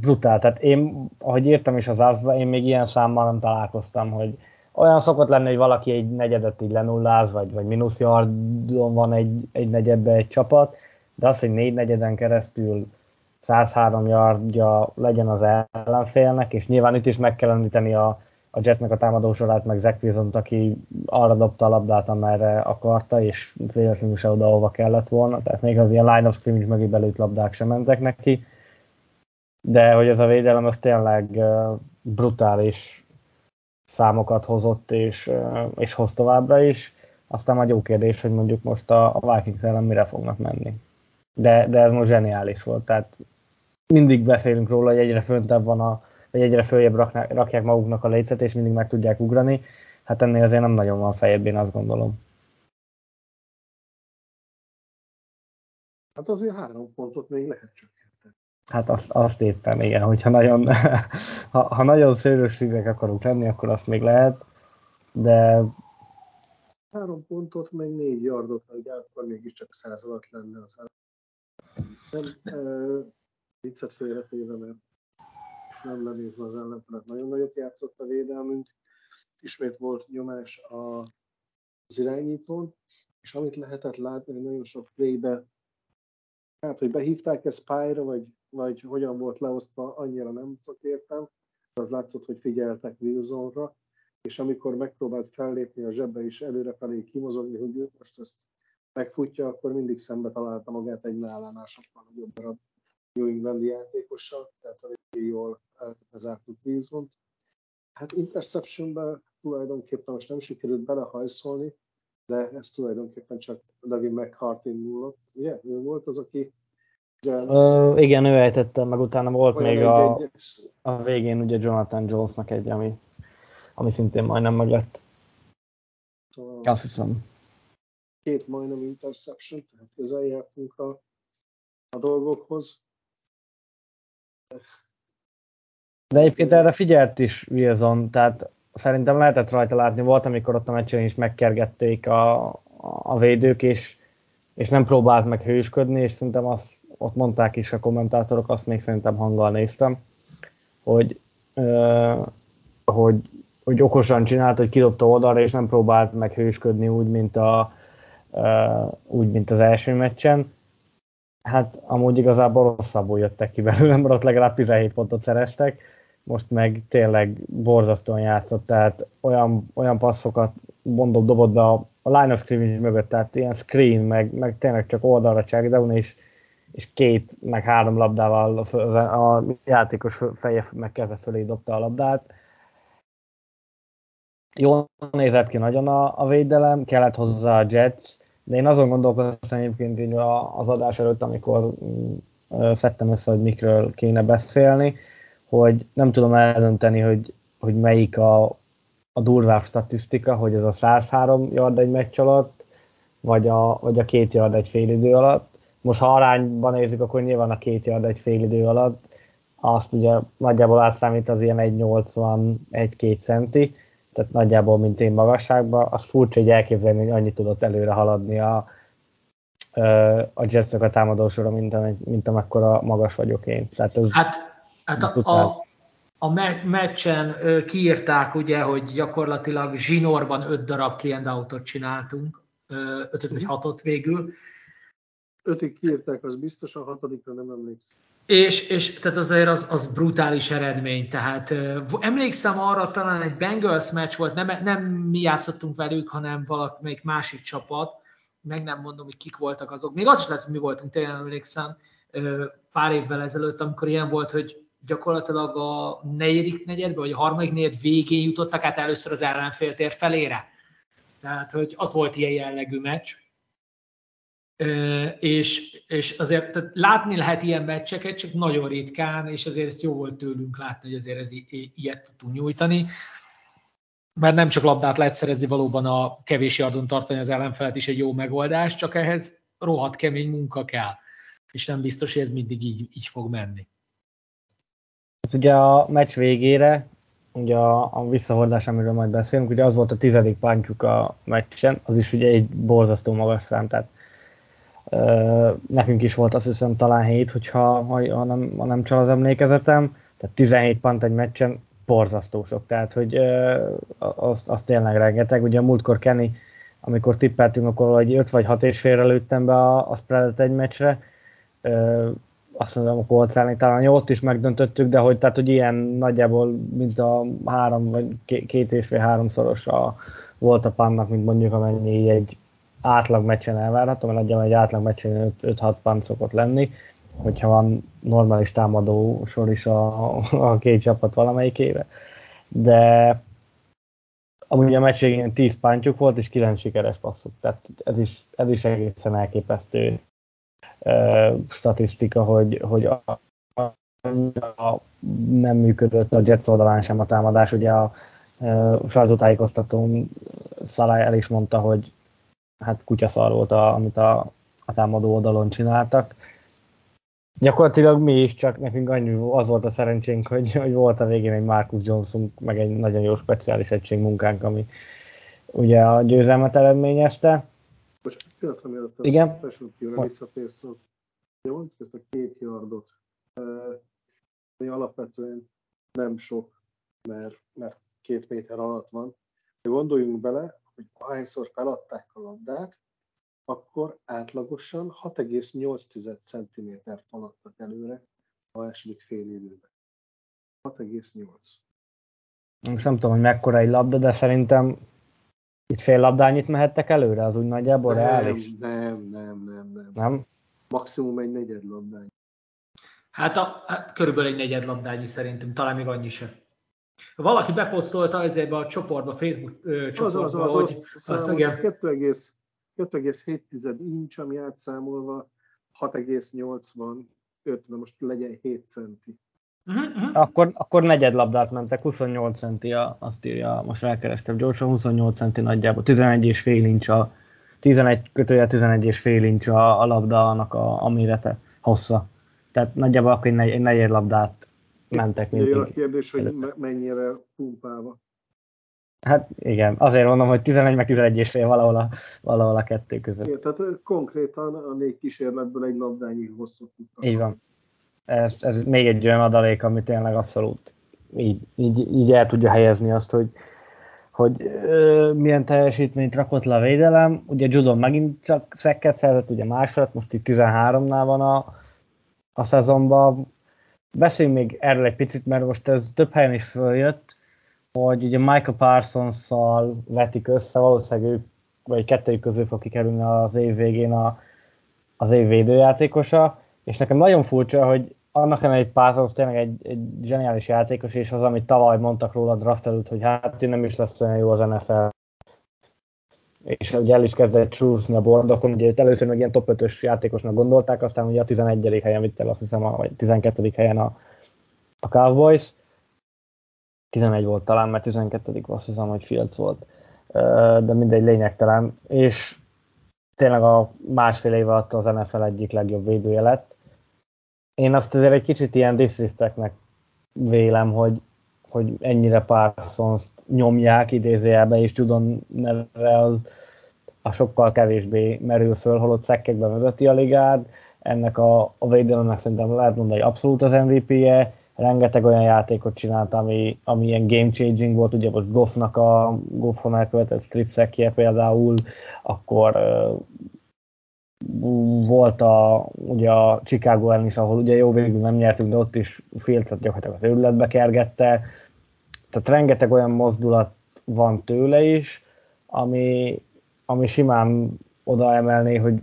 Brutál, tehát én, ahogy írtam is az azba, én még ilyen számmal nem találkoztam, hogy olyan szokott lenni, hogy valaki egy negyedet így lenulláz, vagy, vagy mínusz yardon van egy, egy negyedbe egy csapat, de az, hogy négy negyeden keresztül 103 yardja legyen az ellenfélnek, és nyilván itt is meg kell említeni a, a Jetsnek a támadó sorát, meg Zach wilson aki arra dobta a labdát, amerre akarta, és véletlenül se oda, ahova kellett volna, tehát még az ilyen line of scrimmage mögé belőtt labdák sem mentek neki, de hogy ez a védelem az tényleg brutális számokat hozott, és, és hoz továbbra is. Aztán majd jó kérdés, hogy mondjuk most a, a Vikings ellen mire fognak menni. De, de ez most zseniális volt, tehát mindig beszélünk róla, hogy egyre föntebb van a, vagy egyre följebb raknák, rakják maguknak a lécet, és mindig meg tudják ugrani. Hát ennél azért nem nagyon van fejebb, én azt gondolom. Hát azért három pontot még lehet csökkenteni. Hát azt, azt éppen, igen, hogyha nagyon, ha, ha nagyon szőrös szívek akarunk lenni, akkor azt még lehet, de... Három pontot, meg négy yardot, hogy akkor mégiscsak száz alatt lenne az Nem, e, viccet félretéve, mert nem lenézve az ellenfelet. Nagyon nagyot játszott a védelmünk, ismét volt nyomás a, az irányítón, és amit lehetett látni, hogy nagyon sok playbe, hát hogy behívták ezt pályra, vagy, vagy hogyan volt leosztva, annyira nem szakértem, az látszott, hogy figyeltek Wilsonra, és amikor megpróbált fellépni a zsebbe is előrefelé kimozogni, hogy ő most ezt megfutja, akkor mindig szembe találta magát egy nálánál sokkal nagyobb darab New Englandi játékossal, tehát elég jól bezártuk Wilson. Hát interceptionben tulajdonképpen most nem sikerült belehajszolni, de ez tulajdonképpen csak David McCarthy múlott. Ugye? Ő volt az, aki Ugye, Ö, igen, ő ejtette, meg utána volt még a, a végén ugye Jonathan Jonesnak egy, ami, ami szintén majdnem meglett. Szóval Azt hiszem. Két majdnem interception, tehát közel jártunk a, a dolgokhoz. De egyébként erre figyelt is Wilson, tehát szerintem lehetett rajta látni, volt, amikor ott a meccsen is megkergették a, a védők, és, és nem próbált meg hősködni, és szerintem azt ott mondták is a kommentátorok, azt még szerintem hanggal néztem, hogy, ö, hogy, hogy okosan csinált, hogy kidobta oldalra, és nem próbált meg hősködni úgy, mint, a, úgy, mint az első meccsen. Hát amúgy igazából rosszabbul jöttek ki belőle, mert ott legalább 17 pontot szereztek, most meg tényleg borzasztóan játszott, tehát olyan, olyan passzokat mondom, dobott be a, a line of scrimmage mögött, tehát ilyen screen, meg, meg tényleg csak oldalra cságdown, és, és két, meg három labdával a, a játékos feje meg keze fölé dobta a labdát. Jól nézett ki nagyon a, a védelem, kellett hozzá a Jets, de én azon gondolkoztam egyébként így az adás előtt, amikor mm, szedtem össze, hogy mikről kéne beszélni, hogy nem tudom eldönteni, hogy, hogy melyik a, a durvább statisztika, hogy ez a 103 yard egy meccs alatt, vagy a, vagy a két yard egy fél idő alatt. Most ha arányban nézzük, akkor nyilván a két yard egy fél idő alatt, azt ugye nagyjából átszámít az ilyen 1,80-1-2 centi, tehát nagyjából mint én magasságban, az furcsa, hogy elképzelni, hogy annyit tudott előre haladni a, a Jetsnek a támadósora, mint, mint amekkora magas vagyok én. Tehát ez hát, hát a, a, a me- meccsen kiírták ugye, hogy gyakorlatilag zsinórban öt darab clean outot csináltunk, ötöt vagy hatot végül. Ötig kiírták, az biztos, a hatodikra nem emlékszem. És, és tehát azért az, az brutális eredmény. Tehát emlékszem arra, talán egy Bengals meccs volt, nem, nem mi játszottunk velük, hanem valamelyik másik csapat, meg nem mondom, hogy kik voltak azok. Még az is lehet, hogy mi voltunk, tényleg emlékszem, pár évvel ezelőtt, amikor ilyen volt, hogy gyakorlatilag a negyedik negyedben, vagy a harmadik negyed végén jutottak át először az ellenféltér felére. Tehát, hogy az volt ilyen jellegű meccs és, és azért tehát látni lehet ilyen meccseket, csak nagyon ritkán, és azért ezt jó volt tőlünk látni, hogy azért ez ilyet tudtunk nyújtani. Mert nem csak labdát lehet szerezni, valóban a kevés yardon tartani az ellenfelet is egy jó megoldás, csak ehhez rohadt kemény munka kell. És nem biztos, hogy ez mindig így, így fog menni. Hát ugye a meccs végére, ugye a, a visszahordás, amiről majd beszélünk, ugye az volt a tizedik pántjuk a meccsen, az is ugye egy borzasztó magas szám, tehát Nekünk is volt azt hiszem talán 7, hogyha, ha, nem, ha nem csal az emlékezetem, tehát 17 pont egy meccsen, borzasztó sok, tehát hogy az, az tényleg rengeteg. Ugye a múltkor Kenny, amikor tippeltünk, akkor vagy 5 vagy 6 és félre lőttem be a, a spreadet egy meccsre, azt mondom, a szállni, talán ott is megdöntöttük, de hogy, tehát, hogy ilyen nagyjából, mint a három, vagy két és fél háromszoros a, volt a pannak, mint mondjuk amennyi egy átlag meccsen elvárható, mert nagyjából egy átlag meccsen 5-6 pant szokott lenni, hogyha van normális támadó sor is a, a két csapat valamelyikébe. De amúgy a meccs végén 10 pántjuk volt, és 9 sikeres passzok. Tehát ez is, ez is egészen elképesztő statisztika, hogy, hogy a, nem működött a Jets oldalán sem a támadás. Ugye a, a sajtótájékoztatón Szalá el is mondta, hogy hát kutyaszar volt, a, amit a, a támadó oldalon csináltak. Gyakorlatilag mi is, csak nekünk annyi az volt a szerencsénk, hogy, hogy volt a végén egy Marcus Johnson, meg egy nagyon jó speciális egység munkánk, ami ugye a győzelmet eredményezte. Most pillanatra mielőtt Igen? a special visszatérsz, az jó, ezt a két yardot, ami alapvetően nem sok, mert, mert két méter alatt van. De gondoljunk bele, hogy ahányszor feladták a labdát, akkor átlagosan 6,8 cm haladtak előre a második fél időben. 6,8. Most nem tudom, hogy mekkora egy labda, de szerintem itt fél labdányit mehettek előre, az úgy nagyjából nem, reális? Nem, nem, nem, nem. Nem? Maximum egy negyed labdány. Hát, a, hát körülbelül egy negyed labdányi szerintem, talán még annyi sem. Valaki beposztolta ezért a csoportba, Facebook csoportba, az, az, az, hogy az, az, az, az 2,7 inch, ami átszámolva 6,85, de most legyen 7 centi. Uh-huh, uh-huh. Akkor, akkor negyed labdát mentek, 28 centi, a, azt írja, most elkerestem gyorsan, 28 centi nagyjából, 11 és fél inch a, 11 kötője 11 és fél inch a, a labdának a, a mérete, hossza. Tehát nagyjából akkor egy, egy negyed labdát mentek mindig. A kérdés, hogy mennyire pumpálva. Hát igen, azért mondom, hogy 11 meg 11 és fél valahol a, valahol a kettő között. Igen, tehát konkrétan a négy kísérletből egy labdányi hosszú tudtak. Így van. Ez, ez még egy olyan adalék, ami tényleg abszolút így, így, így el tudja helyezni azt, hogy, hogy ö, milyen teljesítményt rakott le a védelem. Ugye Judon megint csak szekket szerzett, ugye másod, most itt 13-nál van a, a szezonban. Beszéljünk még erről egy picit, mert most ez több helyen is följött, hogy ugye Michael Parsons-szal vetik össze, valószínűleg ők, vagy kettőjük közül fog kikerülni az év végén a, az év védőjátékosa, és nekem nagyon furcsa, hogy annak ellenére egy Parsons tényleg egy, egy zseniális játékos, és az, amit tavaly mondtak róla a draft előtt, hogy hát ő nem is lesz olyan jó az NFL. És ugye el is kezdett csúszni a bordokon, ugye először meg ilyen top 5-ös játékosnak gondolták, aztán ugye a 11. helyen vitt el, azt hiszem, a, vagy 12. helyen a, a Cowboys 11 volt talán, mert 12 azt hiszem, hogy Fields volt, de mindegy lényegtelen, és tényleg a másfél év alatt az NFL egyik legjobb védője lett. Én azt azért egy kicsit ilyen disrespectnek vélem, hogy, hogy ennyire Parsons nyomják idézőjelbe, és tudom neve az a sokkal kevésbé merül föl, holott szekkekbe vezeti a ligát, ennek a, a védelemnek szerintem lehet mondani abszolút az MVP-je, rengeteg olyan játékot csinált, ami, ami ilyen game changing volt, ugye most Goffnak a Goffon elkövetett strip például, akkor volt a, ugye a Chicago ellen is, ahol ugye jó végül nem nyertünk, de ott is Fields-et gyakorlatilag az őrületbe kergette. Tehát rengeteg olyan mozdulat van tőle is, ami, ami simán oda emelné, hogy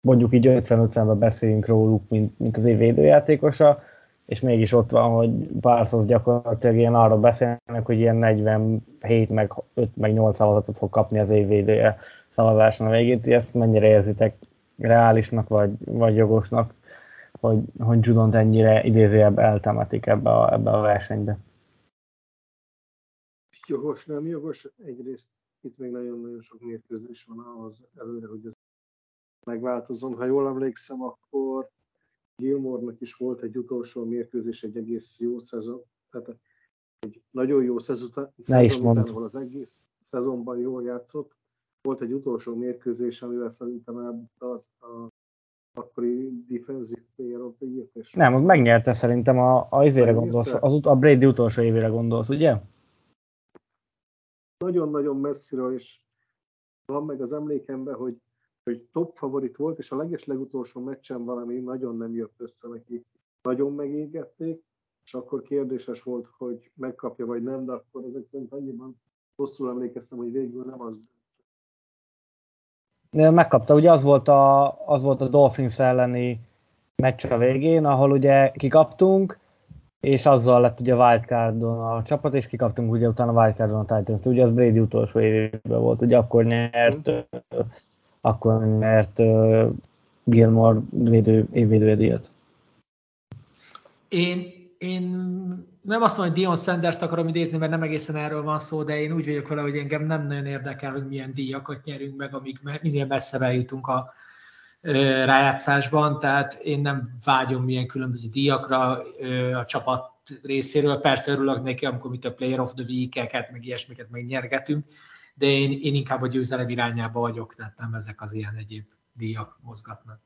mondjuk így 50-50-ben beszéljünk róluk, mint, mint az év védőjátékosa, és mégis ott van, hogy Parsons gyakorlatilag ilyen arra beszélnek, hogy ilyen 47 meg 5 meg 8 szavazatot fog kapni az évvédője szavazáson a végét, ezt mennyire érzitek reálisnak vagy, vagy jogosnak, hogy, hogy Judont ennyire idézőjebb eltemetik ebbe a, ebbe a versenybe? Jogos, nem jogos. Egyrészt itt még nagyon-nagyon sok mérkőzés van ahhoz előre, hogy ez megváltozom. Ha jól emlékszem, akkor Gilmore-nak is volt egy utolsó mérkőzés, egy egész jó szezon, tehát egy nagyon jó szezon, szezon után, ahol az egész szezonban jól játszott. Volt egy utolsó mérkőzés, amivel szerintem elbukta az a akkori defensive player of the year Nem, megnyerte szerintem a, a izére gondolsz, az, a Brady utolsó évére gondolsz, ugye? Nagyon-nagyon messziről, és van meg az emlékemben, hogy hogy top favorit volt, és a leges legutolsó meccsen valami nagyon nem jött össze neki. Nagyon megégették, és akkor kérdéses volt, hogy megkapja vagy nem, de akkor ezek szerint annyiban rosszul emlékeztem, hogy végül nem az. Megkapta, ugye az volt a, az volt a Dolphins elleni meccs a végén, ahol ugye kikaptunk, és azzal lett ugye a wildcardon a csapat, és kikaptunk ugye utána a wildcardon a Titans. Ugye az Brady utolsó évében volt, ugye akkor nyert, akkor nyert uh, Gilmore védő, évvédőjét. Én, én nem azt mondom, hogy Dion Sanders-t akarom idézni, mert nem egészen erről van szó, de én úgy vagyok vele, hogy engem nem nagyon érdekel, hogy milyen díjakat nyerünk meg, amíg minél messzebb jutunk a rájátszásban, tehát én nem vágyom milyen különböző díjakra a csapat részéről. Persze örülök neki, amikor mi a Player of the Week-eket, meg ilyesmiket megnyergetünk, de én, én inkább a győzelem irányába vagyok, tehát nem ezek az ilyen egyéb díjak mozgatnak.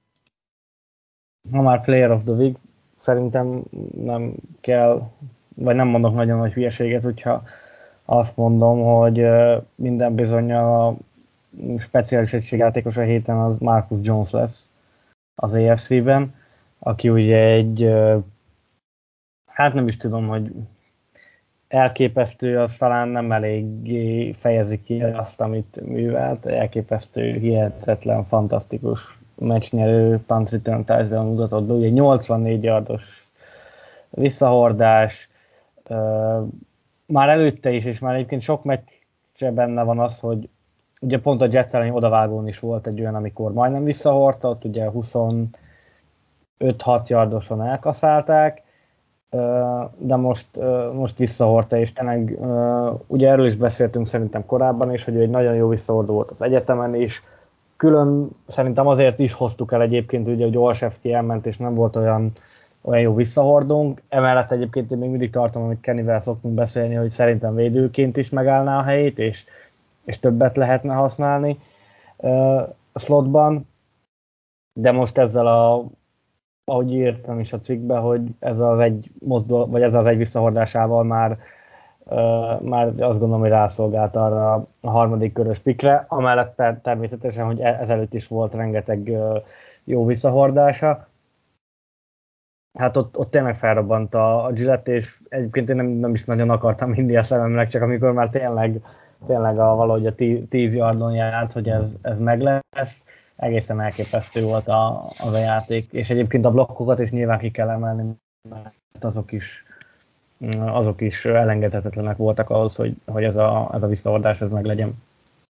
Ha már Player of the Week, szerintem nem kell, vagy nem mondok nagyon nagy hülyeséget, hogyha azt mondom, hogy minden bizony a speciális egységjátékos a héten az Marcus Jones lesz az AFC-ben, aki ugye egy, hát nem is tudom, hogy elképesztő, az talán nem elég fejezi ki azt, amit művelt, elképesztő, hihetetlen, fantasztikus meccsnyerő punt return touchdown mutatott ugye 84 yardos visszahordás, már előtte is, és már egyébként sok meccsre benne van az, hogy ugye pont a Jets elleni odavágón is volt egy olyan, amikor majdnem visszahordta, ott ugye 25-6 yardoson elkaszálták, de most, most visszahordta, és tényleg ugye erről is beszéltünk szerintem korábban is, hogy egy nagyon jó visszahordó volt az egyetemen is, külön szerintem azért is hoztuk el egyébként, ugye, hogy Olszewski elment, és nem volt olyan, olyan jó visszahordónk. Emellett egyébként én még mindig tartom, amit Kennyvel szoktunk beszélni, hogy szerintem védőként is megállná a helyét, és, és többet lehetne használni a slotban. De most ezzel a, ahogy írtam is a cikkbe, hogy ez az egy mozdul, vagy ez az egy visszahordásával már már azt gondolom, hogy rászolgált arra a harmadik körös pikre, amellett természetesen, hogy e-, ezelőtt is volt rengeteg jó visszahordása. Hát ott, ott tényleg felrobbant a, a Gillette, és egyébként én nem, nem is nagyon akartam hinni a szememnek, csak amikor már tényleg, tényleg a, valahogy a tíz yardon járt, hogy ez, ez meg lesz, egészen elképesztő volt a, az a játék, és egyébként a blokkokat is nyilván ki kell emelni, mert azok is, azok is elengedhetetlenek voltak ahhoz, hogy, hogy ez, a, ez a visszaordás ez meg legyen.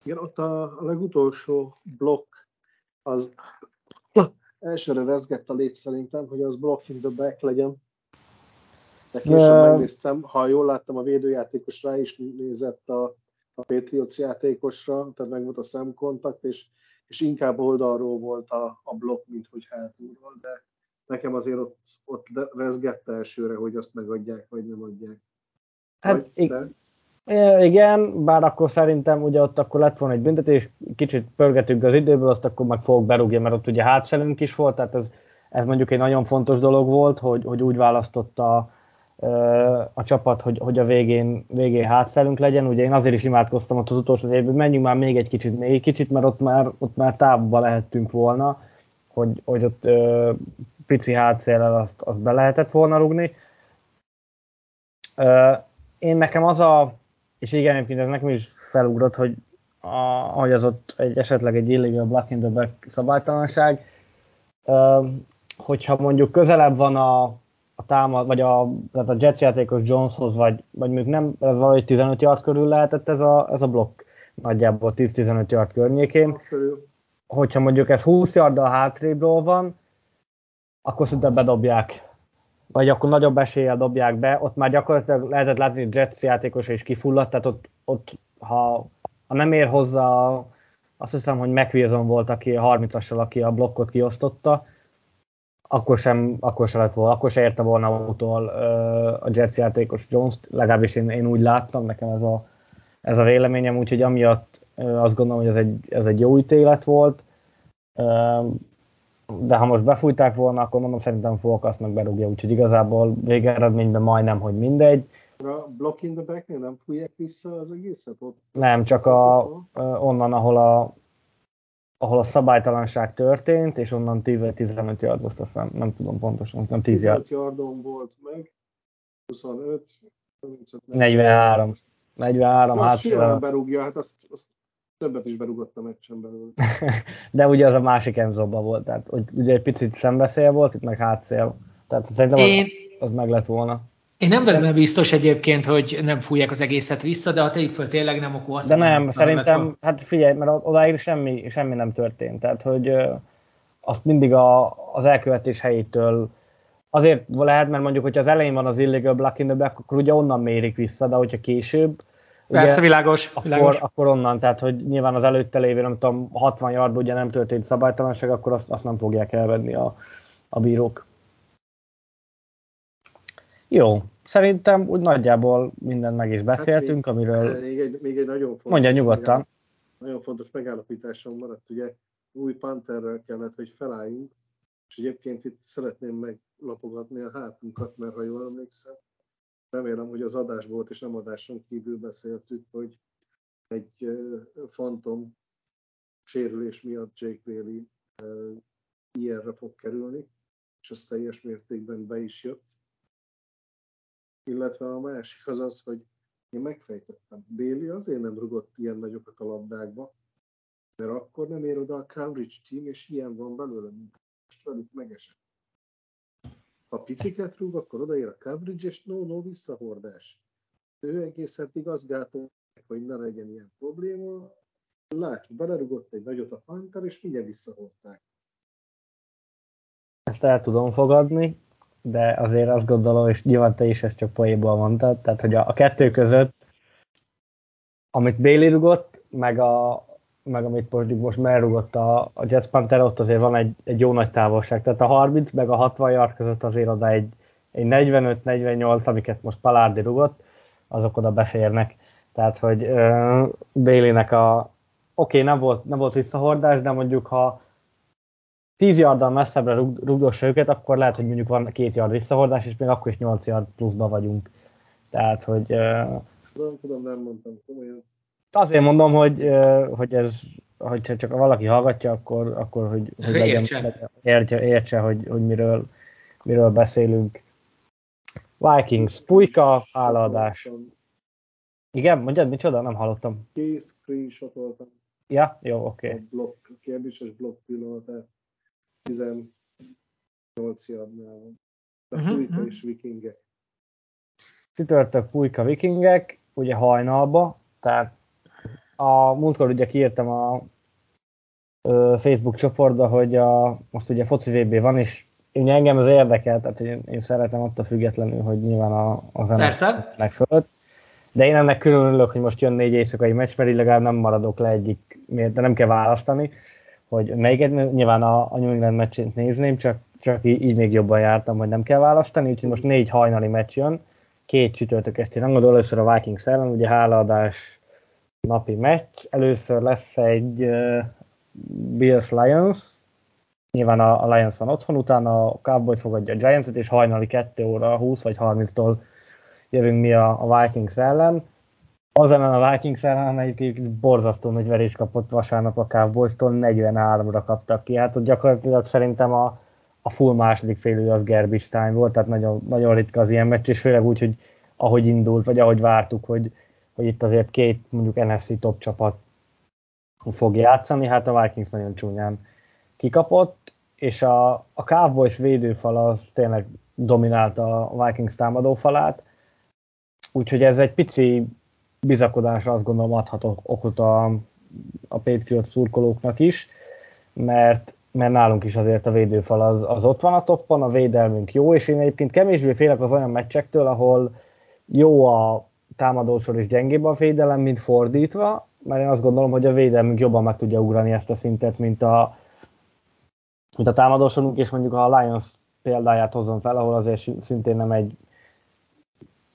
Igen, ott a, a legutolsó blokk az elsőre rezgett a lét szerintem, hogy az blocking the back legyen. De később megnéztem, ha jól láttam, a védőjátékos rá is nézett a, a Patriots játékosra, tehát meg volt a szemkontakt, és, és inkább oldalról volt a, a blokk, mint hogy hátulról, de nekem azért ott, ott rezgette elsőre, hogy azt megadják, vagy nem adják. Hát vagy, igen, bár akkor szerintem ugye ott akkor lett volna egy büntetés, kicsit pörgetünk az időből, azt akkor meg fogok berúgni, mert ott ugye hátszelünk is volt, tehát ez, ez mondjuk egy nagyon fontos dolog volt, hogy, hogy úgy választotta a csapat, hogy, hogy a végén, végén hátszelünk legyen. Ugye én azért is imádkoztam ott az utolsó évben, menjünk már még egy kicsit, még egy kicsit, mert ott már, ott már távba lehettünk volna, hogy, hogy ott ö, pici hátszéllel azt, azt be lehetett volna rugni. Ö, én nekem az a, és igen, egyébként ez nekem is felugrott, hogy a, hogy az ott egy, esetleg egy illegal black in the back szabálytalanság, ö, hogyha mondjuk közelebb van a, a támad, vagy a, tehát a Jets játékos Joneshoz, vagy, vagy még nem, ez valahogy 15 yard körül lehetett ez a, ez a blokk, nagyjából 10-15 yard környékén. Hogyha mondjuk ez 20 yarddal hátrébről van, akkor szinte bedobják. Vagy akkor nagyobb eséllyel dobják be, ott már gyakorlatilag lehetett látni, hogy Jets játékos is kifulladt, tehát ott, ott ha, ha nem ér hozzá, azt hiszem, hogy McWilson volt, aki a 30-assal, aki a blokkot kiosztotta, akkor sem, akkor sem lett volna, akkor sem érte volna utol a Jets játékos Jones, legalábbis én, én úgy láttam, nekem ez a, ez a véleményem, úgyhogy amiatt azt gondolom, hogy ez egy, ez egy jó ítélet volt de ha most befújták volna, akkor mondom, szerintem azt meg berúgja, úgyhogy igazából végeredményben majdnem, hogy mindegy. A block in the back nem fújják vissza az egészet? Ott nem, csak a, onnan, ahol a ahol a szabálytalanság történt, és onnan 10 vagy 15 yard, most azt nem, tudom pontosan, nem 10 yard. 15 yardon volt meg, 25, 35, 43. 43, hát hát simán berúgja, hát azt, azt többet is berúgott a meccsen belőle. de ugye az a másik Enzoba volt, tehát hogy ugye egy picit szembeszél volt, itt meg hátszél. Tehát szerintem Én- az, az meg lett volna. Én nem benne biztos egyébként, hogy nem fújják az egészet vissza, de ha tegyük föl, tényleg nem, akkor azt De nem, lett szerintem, volna. hát figyelj, mert odáig semmi, semmi nem történt. Tehát, hogy azt mindig a, az elkövetés helyétől azért lehet, mert mondjuk, hogyha az elején van az illegal block in the back, akkor ugye onnan mérik vissza, de hogyha később, Persze, világos, akkor, világos. akkor onnan, tehát hogy nyilván az előtte lévő, nem tudom, 60 yard ugye nem történt szabálytalanság, akkor azt, azt nem fogják elvenni a, a bírók. Jó, szerintem úgy nagyjából mindent meg is beszéltünk, Hát amiről Még egy, még egy nagyon fontos, mondja nyugodtan. megáll- nagyon fontos megállapításom maradt, ugye új Pantherrel kellett, hogy felálljunk, és egyébként itt szeretném meglapogatni a hátunkat, mert ha jól emlékszem, remélem, hogy az adás volt, és nem adáson kívül beszéltük, hogy egy uh, fantom sérülés miatt Jake Bailey uh, ilyenre fog kerülni, és ez teljes mértékben be is jött. Illetve a másik az az, hogy én megfejtettem. Bailey azért nem rugott ilyen nagyokat a labdákba, mert akkor nem ér oda a coverage team, és ilyen van belőle, mint most velük megesett. Ha piciket rúg, akkor odaér a coverage, és no-no visszahordás. Ő egész eddig azt gátolja, hogy ne legyen ilyen probléma. Látjuk, belerugott egy nagyot a Panther, és mindjárt visszahordták. ezt el tudom fogadni, de azért azt gondolom, és nyilván te is ezt csak poénból mondtad, tehát hogy a, a kettő között, amit Bailey rugott, meg, a, meg amit mondjuk most merrugott a, a Jets Panther, ott azért van egy, egy jó nagy távolság. Tehát a 30 meg a 60 yard között azért oda egy, egy 45-48, amiket most Palardi rugott, azok oda beférnek. Tehát, hogy uh, Bailey-nek a oké, okay, nem, volt, nem volt visszahordás, de mondjuk ha 10 yarddal messzebbre rug, rugdossa őket, akkor lehet, hogy mondjuk van két yard visszahordás, és még akkor is 8 yard pluszba vagyunk. Tehát, hogy uh, Tudom, tudom, nem mondtam komolyan. azért mondom, hogy, uh, hogy ez, hogyha csak valaki hallgatja, akkor, akkor hogy, hogy legyen, Értse. értse, értse hogy, hogy miről, miről beszélünk. Vikings, pulyka, hálaadás. Igen, mondjad, micsoda? Nem hallottam. Kész screenshotoltam Ja, jó, oké. a Okay. blokk, kérdéses blokk pillanatát. 18 yardnál van. A Mhm, Fújka mhm. és vikingek. Csütörtök pulyka vikingek, ugye hajnalba, tehát a múltkor ugye kiírtam a ö, Facebook csoportba, hogy a, most ugye foci VB van, és ugye engem ez érdekel, tehát én, én szeretem attól függetlenül, hogy nyilván a, az Persze. meg fölött. De én ennek külön örülök, hogy most jön négy éjszakai meccs, mert így legalább nem maradok le egyik, de nem kell választani, hogy melyiket, nyilván a, a New England meccsét nézném, csak, csak így, így még jobban jártam, hogy nem kell választani, úgyhogy most négy hajnali meccs jön, két csütörtök esti rangadó, először a Vikings ellen, ugye hálaadás napi meccs, először lesz egy uh, Bills Lions, nyilván a, a Lions van otthon, utána a Cowboys fogadja a Giants-et, és hajnali 2 óra 20 vagy 30-tól jövünk mi a, a Vikings ellen. Az ellen a Vikings ellen, amelyik borzasztó nagy verés kapott vasárnap a Cowboys-tól, 43-ra kaptak ki. Hát ott gyakorlatilag szerintem a, a full második félő az garbage volt, tehát nagyon, nagyon ritka az ilyen meccs, és főleg úgy, hogy ahogy indult, vagy ahogy vártuk, hogy, hogy itt azért két mondjuk NFC top csapat fog játszani, hát a Vikings nagyon csúnyán kikapott, és a, a Cowboys védőfal az tényleg dominálta a Vikings támadófalát, úgyhogy ez egy pici bizakodásra azt gondolom adhat okot a, a Patriot szurkolóknak is, mert, mert nálunk is azért a védőfal az, az ott van a toppon, a védelmünk jó, és én egyébként kevésbé félek az olyan meccsektől, ahol jó a támadósor és gyengébb a védelem, mint fordítva, mert én azt gondolom, hogy a védelmünk jobban meg tudja ugrani ezt a szintet, mint a, mint a támadósorunk, és mondjuk a Lions példáját hozom fel, ahol azért szintén nem egy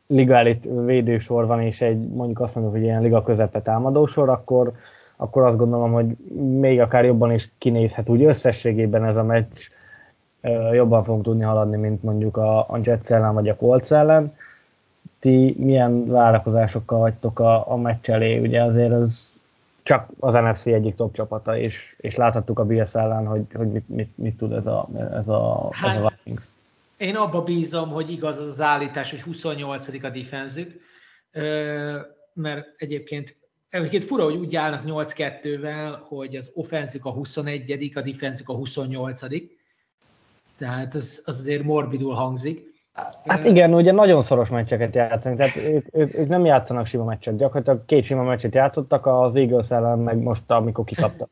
liga elit védősor van, és egy mondjuk azt mondjuk, hogy ilyen liga közepe támadósor, akkor, akkor azt gondolom, hogy még akár jobban is kinézhet úgy összességében ez a meccs, jobban fogunk tudni haladni, mint mondjuk a, a Jets ellen vagy a Colts ellen. Ti milyen várakozásokkal vagytok a, a meccs elé? Ugye azért az csak az NFC egyik top csapata, és, és láthattuk a BS ellen, hogy, hogy mit, mit, mit, tud ez a, ez a, hát, ez a Vikings. Én abba bízom, hogy igaz az, az állítás, hogy 28 a defenzük, mert egyébként Egyébként fura, hogy úgy állnak 8-2-vel, hogy az offenzük a 21 a defenzük a 28 Tehát az, az azért morbidul hangzik. Hát igen, ugye nagyon szoros meccseket játszanak, tehát ők, ők, ők nem játszanak sima meccset, gyakorlatilag két sima meccset játszottak, az Eagles ellen meg most, amikor kikaptak.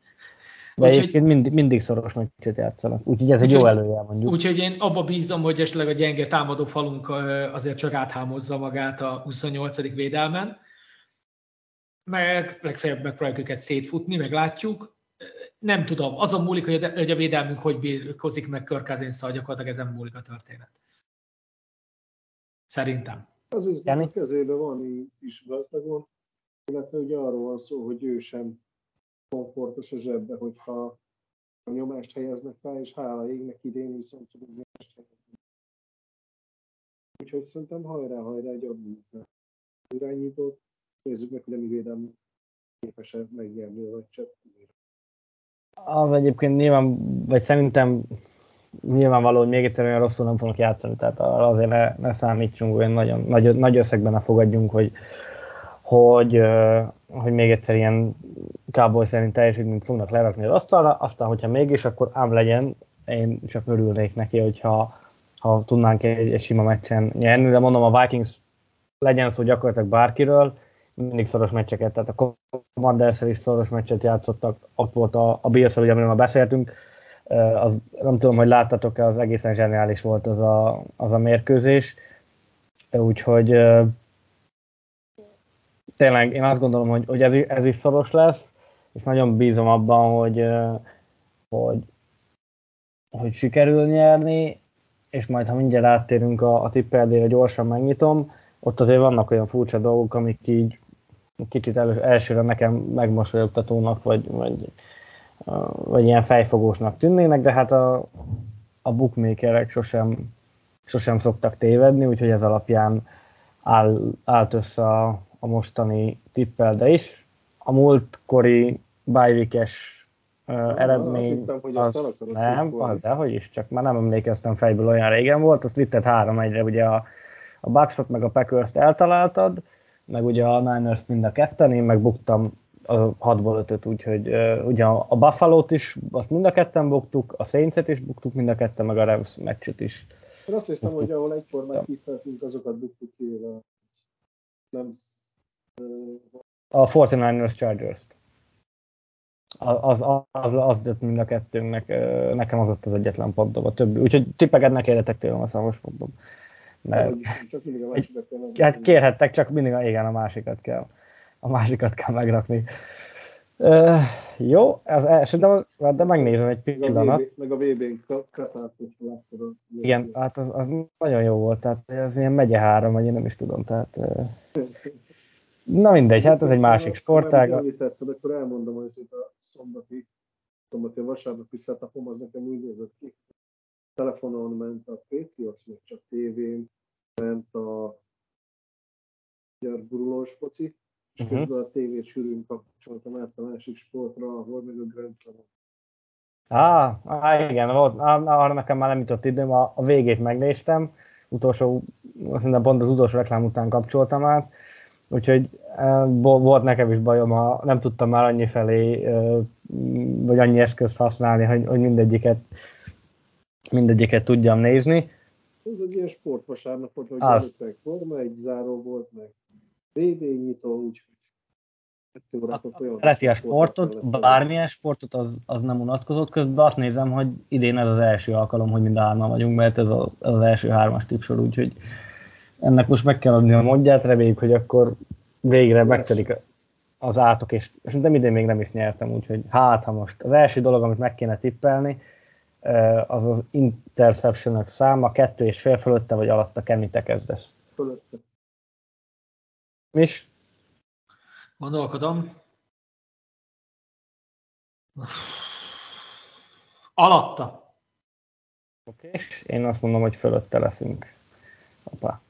De úgy, egyébként mindig, mindig szoros meccset játszanak, úgyhogy ez úgy, egy jó előjel mondjuk. Úgyhogy én abba bízom, hogy esetleg a gyenge támadó falunk azért csak áthámozza magát a 28. védelmen, meg legfeljebb megpróbáljuk őket szétfutni, meg látjuk. Nem tudom, azon múlik, hogy a, hogy a védelmünk hogy bírkozik meg Körkázénszal, gyakorlatilag ezen múlik a történet. Szerintem. Az is a kezében van is gazdagon, illetve ugye arról van szó, hogy ő sem komfortos a zsebbe, hogyha a nyomást helyeznek rá, és hála égnek idén viszont tudunk nyomást helyezni. Úgyhogy szerintem hajrá, hajrá, egy adunk irányítót, nézzük meg, hogy a mi védelmi képes megnyerni a. Az egyébként nyilván, vagy szerintem nyilvánvaló, hogy még egyszer olyan rosszul nem fognak játszani, tehát azért ne, ne számítsunk, olyan nagyon, nagy, nagy összegben ne fogadjunk, hogy, hogy, hogy még egyszer ilyen Cowboy szerint teljesítményt fognak lerakni az asztalra, aztán, hogyha mégis, akkor ám legyen, én csak örülnék neki, hogyha ha tudnánk egy, egy sima meccsen nyerni, de mondom, a Vikings legyen szó gyakorlatilag bárkiről, mindig szoros meccseket, tehát a commanders is szoros meccset játszottak, ott volt a, a bills ugye, amiről már beszéltünk, az, nem tudom, hogy láttatok-e, az egészen zseniális volt az a, az a mérkőzés, úgyhogy tényleg én azt gondolom, hogy, hogy ez, ez is szoros lesz, és nagyon bízom abban, hogy, hogy, hogy sikerül nyerni, és majd ha mindjárt áttérünk a, a tippeldére, gyorsan megnyitom, ott azért vannak olyan furcsa dolgok, amik így kicsit elő, elsőre nekem megmosolyogtatónak, vagy, vagy, vagy ilyen fejfogósnak tűnnének, de hát a, a bookmakerek sosem, sosem szoktak tévedni, úgyhogy ez alapján áll, állt össze a, a mostani de is. A múltkori bájvikes uh, eredmény, hittem, hogy az nem, az, de hogy is, csak már nem emlékeztem fejből, olyan régen volt, azt vitted három egyre, ugye a, a Bucksot meg a Packers-t eltaláltad, meg ugye a Niners mind a ketten, én meg buktam a 6-ból 5 úgyhogy uh, ugye a Buffalo-t is, azt mind a ketten buktuk, a Saints-et is buktuk mind a ketten, meg a Rams meccset is. Én azt hiszem, hogy ahol egyformán kifejtünk, azokat buktuk ki, nem a 49ers Chargers-t. Az, az, az, az mind a kettőnknek, nekem az ott az egyetlen pontom, a többi. Úgyhogy tippeket ne kérjetek tőlem a számos pontom. Mert, csak mindig a másikat kell Hát kérhettek, csak mindig a, igen, a másikat kell. A másikat kell megrakni. Uh, jó, ez, ez, de, de megnézem egy pillanat. Meg a VB-n katát, Igen, hát az, az, nagyon jó volt, tehát ez ilyen megye három, vagy én nem is tudom, tehát... Uh, na mindegy, hát ez egy másik sportág. Ha említetted, akkor elmondom, hogy itt a szombati, szombati a vasárnapi setupom az nekem úgy nézett ki. Telefonon ment a Patriots, meg csak tévén, ment a magyar gurulós foci, és uh-huh. közben a tévét sűrűn kapcsoltam át a másik sportra, ahol meg a Grand Slam. Á, á, igen, volt, á, arra nekem már nem jutott időm, a, a végét megnéztem, utolsó, azt mondom, pont az utolsó reklám után kapcsoltam át, úgyhogy e, volt nekem is bajom, ha nem tudtam már annyi felé, e, vagy annyi eszközt használni, hogy, hogy mindegyiket, mindegyiket tudjam nézni. Ez egy ilyen sportvasárnap volt, hogy az. meg forma egy záró volt, meg VB nyitó, úgyhogy Szereti a sportot, bármilyen sportot, az, az nem unatkozott. Közben azt nézem, hogy idén ez az első alkalom, hogy mind a hárman vagyunk, mert ez az, az első hármas tipsor, úgyhogy ennek most meg kell adni a mondját, reméljük, hogy akkor végre megtelik az átok, és szerintem idén még nem is nyertem, úgyhogy hát ha most az első dolog, amit meg kéne tippelni, az az interception száma, kettő és fél fölötte vagy alatta, Kenny, te kezdesz. Fölötte. Mis? Gondolkodom. Alatta. Oké, okay. én azt mondom, hogy fölötte leszünk. Hoppá.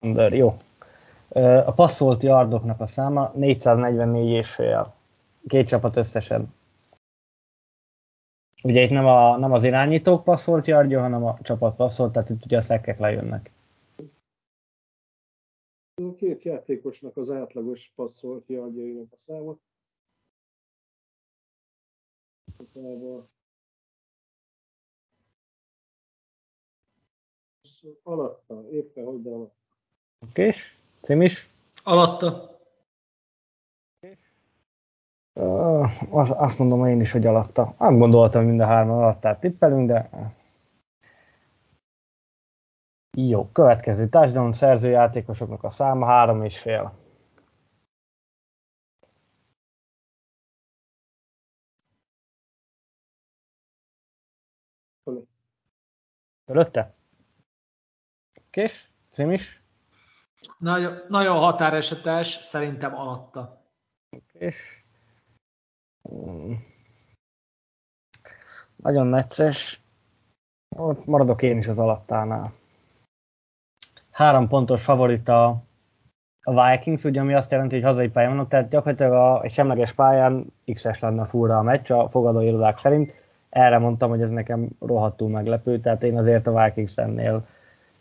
Under, jó. A passzolt yardoknak a száma 444 és fél. Két csapat összesen. Ugye itt nem, a, nem az irányítók passzolt yardja, hanem a csapat passzolt, tehát itt ugye a szekkek lejönnek. A két játékosnak az átlagos passzolt yardjainak a száma. Alatta, éppen hogy alatta. Oké, okay. cím is? Alatta. Uh, az, azt mondom én is, hogy alatta. Nem gondoltam, mind a hárman alattát tippelünk, de... Jó, következő touchdown szerző játékosoknak a száma három és fél. Fölötte? Kés? Cím is? Nagyon, nagyon határesetes, szerintem alatta. Kés? Hmm. Nagyon necces. Maradok én is az alattánál. Három pontos favorita a Vikings, ugye, ami azt jelenti, hogy hazai pályán vannak, tehát gyakorlatilag a, egy semleges pályán X-es lenne furra a meccs a fogadóirodák szerint. Erre mondtam, hogy ez nekem rohadtul meglepő, tehát én azért a Vikings ennél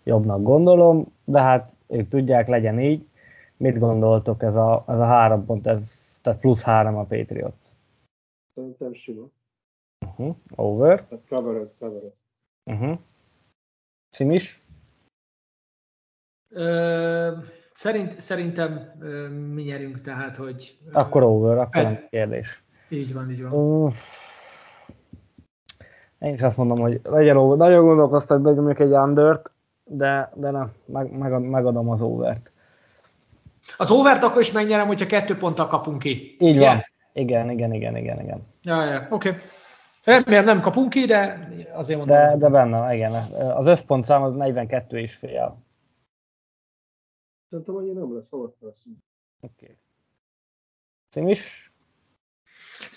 jobbnak gondolom, de hát ők tudják, legyen így. Mit gondoltok ez a, ez a három pont, ez, tehát plusz három a Patriots? Szerintem sima. Uh-huh. Over. Tehát covered, covered. Uh-huh. Sim is? Ö, szerint, szerintem ö, mi nyerünk, tehát, hogy... Ö, akkor over, akkor nem kérdés. Így van, így van. Uh, én is azt mondom, hogy legyen over. Nagyon gondolkoztak, hogy mondjuk egy undert, de, de nem, meg, meg, megadom az overt. Az overt akkor is megnyerem, hogyha kettő ponttal kapunk ki. Így yeah. van. Igen, igen, igen, igen, igen. Ja, ja, oké. Okay. Remélem nem kapunk ki, de azért mondom. De, de benne, igen. Az összpontszám az 42 és fél. Szerintem annyi nem lesz, alatt lesz. Oké. Okay. is?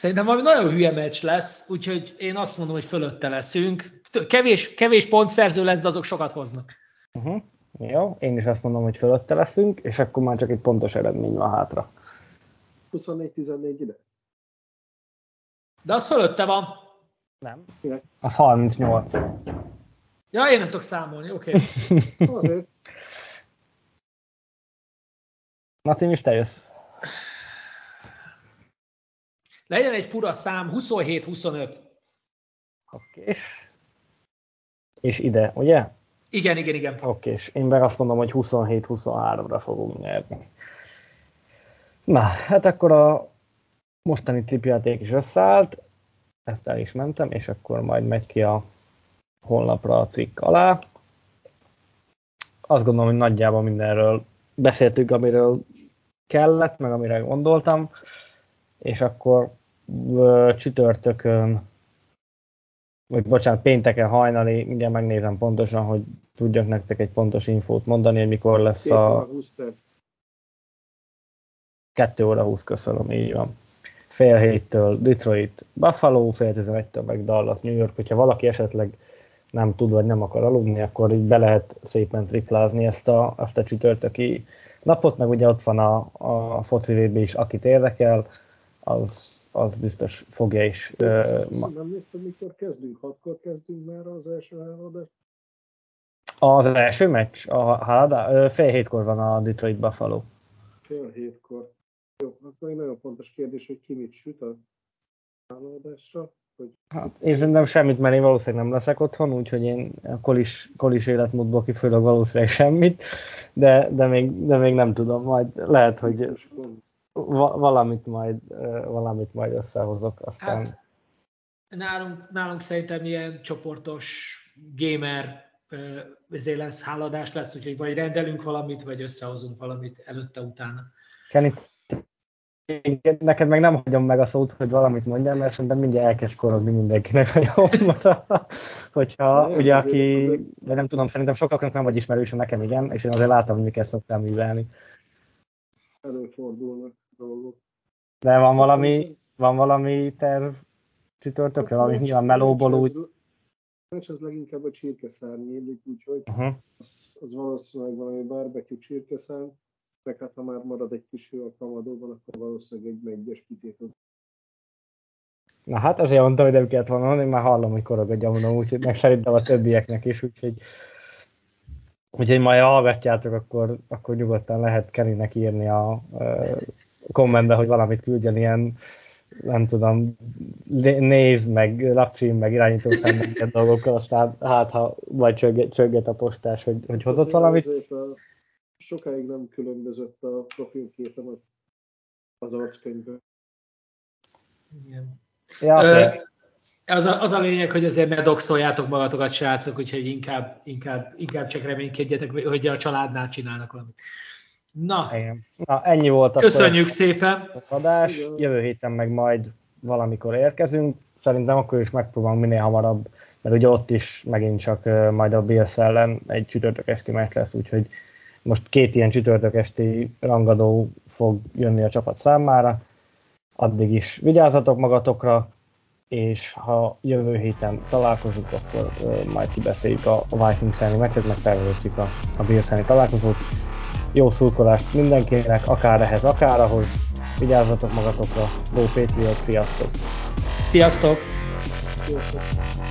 Szerintem valami nagyon hülye meccs lesz, úgyhogy én azt mondom, hogy fölötte leszünk. Kevés, kevés pontszerző lesz, de azok sokat hoznak. Uh-huh. Jó, én is azt mondom, hogy fölötte leszünk, és akkor már csak egy pontos eredmény van hátra. 24-14 ide? De az fölötte van. Nem. Az 38. Ja, én nem tudok számolni, oké. Okay. Martin, is te jössz. Legyen egy fura szám, 27-25. Oké. Okay. És ide, ugye? Igen, igen, igen. Oké, és én meg azt mondom, hogy 27-23-ra fogunk nyerni. Na, hát akkor a mostani tripjáték is összeállt, ezt el is mentem, és akkor majd megy ki a honlapra a cikk alá. Azt gondolom, hogy nagyjából mindenről beszéltük, amiről kellett, meg amire gondoltam, és akkor csütörtökön, vagy bocsánat, pénteken hajnali, mindjárt megnézem pontosan, hogy tudjak nektek egy pontos infót mondani, hogy mikor lesz a... 2 óra 20, köszönöm, így van fél héttől Detroit, Buffalo, fél tizenegytől meg Dallas, New York. Hogyha valaki esetleg nem tud vagy nem akar aludni, akkor így be lehet szépen triplázni ezt a, ezt a csütörtöki napot, meg ugye ott van a, a foci VB is, akit érdekel, az, az biztos fogja is. Uh, nem néztem, mikor kezdünk, hatkor kezdünk már az első háladást? Az első meccs, a hálada, fél hétkor van a Detroit Buffalo. Fél hétkor. Jó, akkor egy nagyon fontos kérdés, hogy ki mit süt a támadásra. Hogy... Hát, én szerintem semmit, mert én valószínűleg nem leszek otthon, úgyhogy én a kolis, kolis életmódból kifőleg valószínűleg semmit, de, de, még, de még nem tudom, majd lehet, hogy va, valamit majd, valamit majd összehozok, aztán... Hát, nálunk, nálunk szerintem ilyen csoportos gamer ezért lesz háladás lesz, úgyhogy vagy rendelünk valamit, vagy összehozunk valamit előtte-utána. Kenny, neked meg nem hagyom meg a szót, hogy valamit mondjam, mert szerintem mindjárt elkezd korogni mindenkinek a nyomra. Hogyha nem, ugye aki, de nem tudom, szerintem sokaknak nem vagy ismerős, nekem igen, és én azért látom, hogy miket szoktál művelni. Előfordulnak dolgok. De van valami, van valami terv csütörtökre, valami nyilván melóból úgy. Meccs az leginkább a csirkeszárny illik, úgyhogy uh-huh. az, az valószínűleg valami barbecue csirkeszárny meg hát ha már marad egy kis hő a kamadóban, akkor valószínűleg egy megyes kitétot. Na hát azért mondtam, hogy nem kellett volna, én már hallom, hogy korog a gyomrom, úgyhogy meg szerintem a többieknek is, úgyhogy Úgyhogy majd hallgatjátok, akkor, akkor nyugodtan lehet Kerinek írni a, a kommentbe, hogy valamit küldjen ilyen, nem tudom, név, meg lakcím, meg irányítószám, meg ilyen dolgokkal, aztán hát ha majd csögget, csögget a postás, hogy, hogy hozott valamit. Sokáig nem különbözött a profilképem az arckönyvből. Igen. Ja, Ö, az a, az a lényeg, hogy azért ne doxoljátok magatokat, srácok, úgyhogy inkább, inkább, inkább csak reménykedjetek, hogy a családnál csinálnak valamit. Na, Igen. Na ennyi volt a Köszönjük szépen! Az adás. Jövő héten meg majd valamikor érkezünk. Szerintem akkor is megpróbálunk minél hamarabb, mert ugye ott is megint csak majd a Bills ellen egy csütörtök esti meccs lesz, úgyhogy most két ilyen csütörtök esti rangadó fog jönni a csapat számára. Addig is vigyázzatok magatokra, és ha jövő héten találkozunk, akkor uh, majd kibeszéljük a, a Vikings elleni meccset, meg felvezetjük a, a Bills találkozót. Jó szurkolást mindenkinek, akár ehhez, akár ahhoz. Vigyázzatok magatokra. Go Patriot, sziasztok! Sziasztok! sziasztok.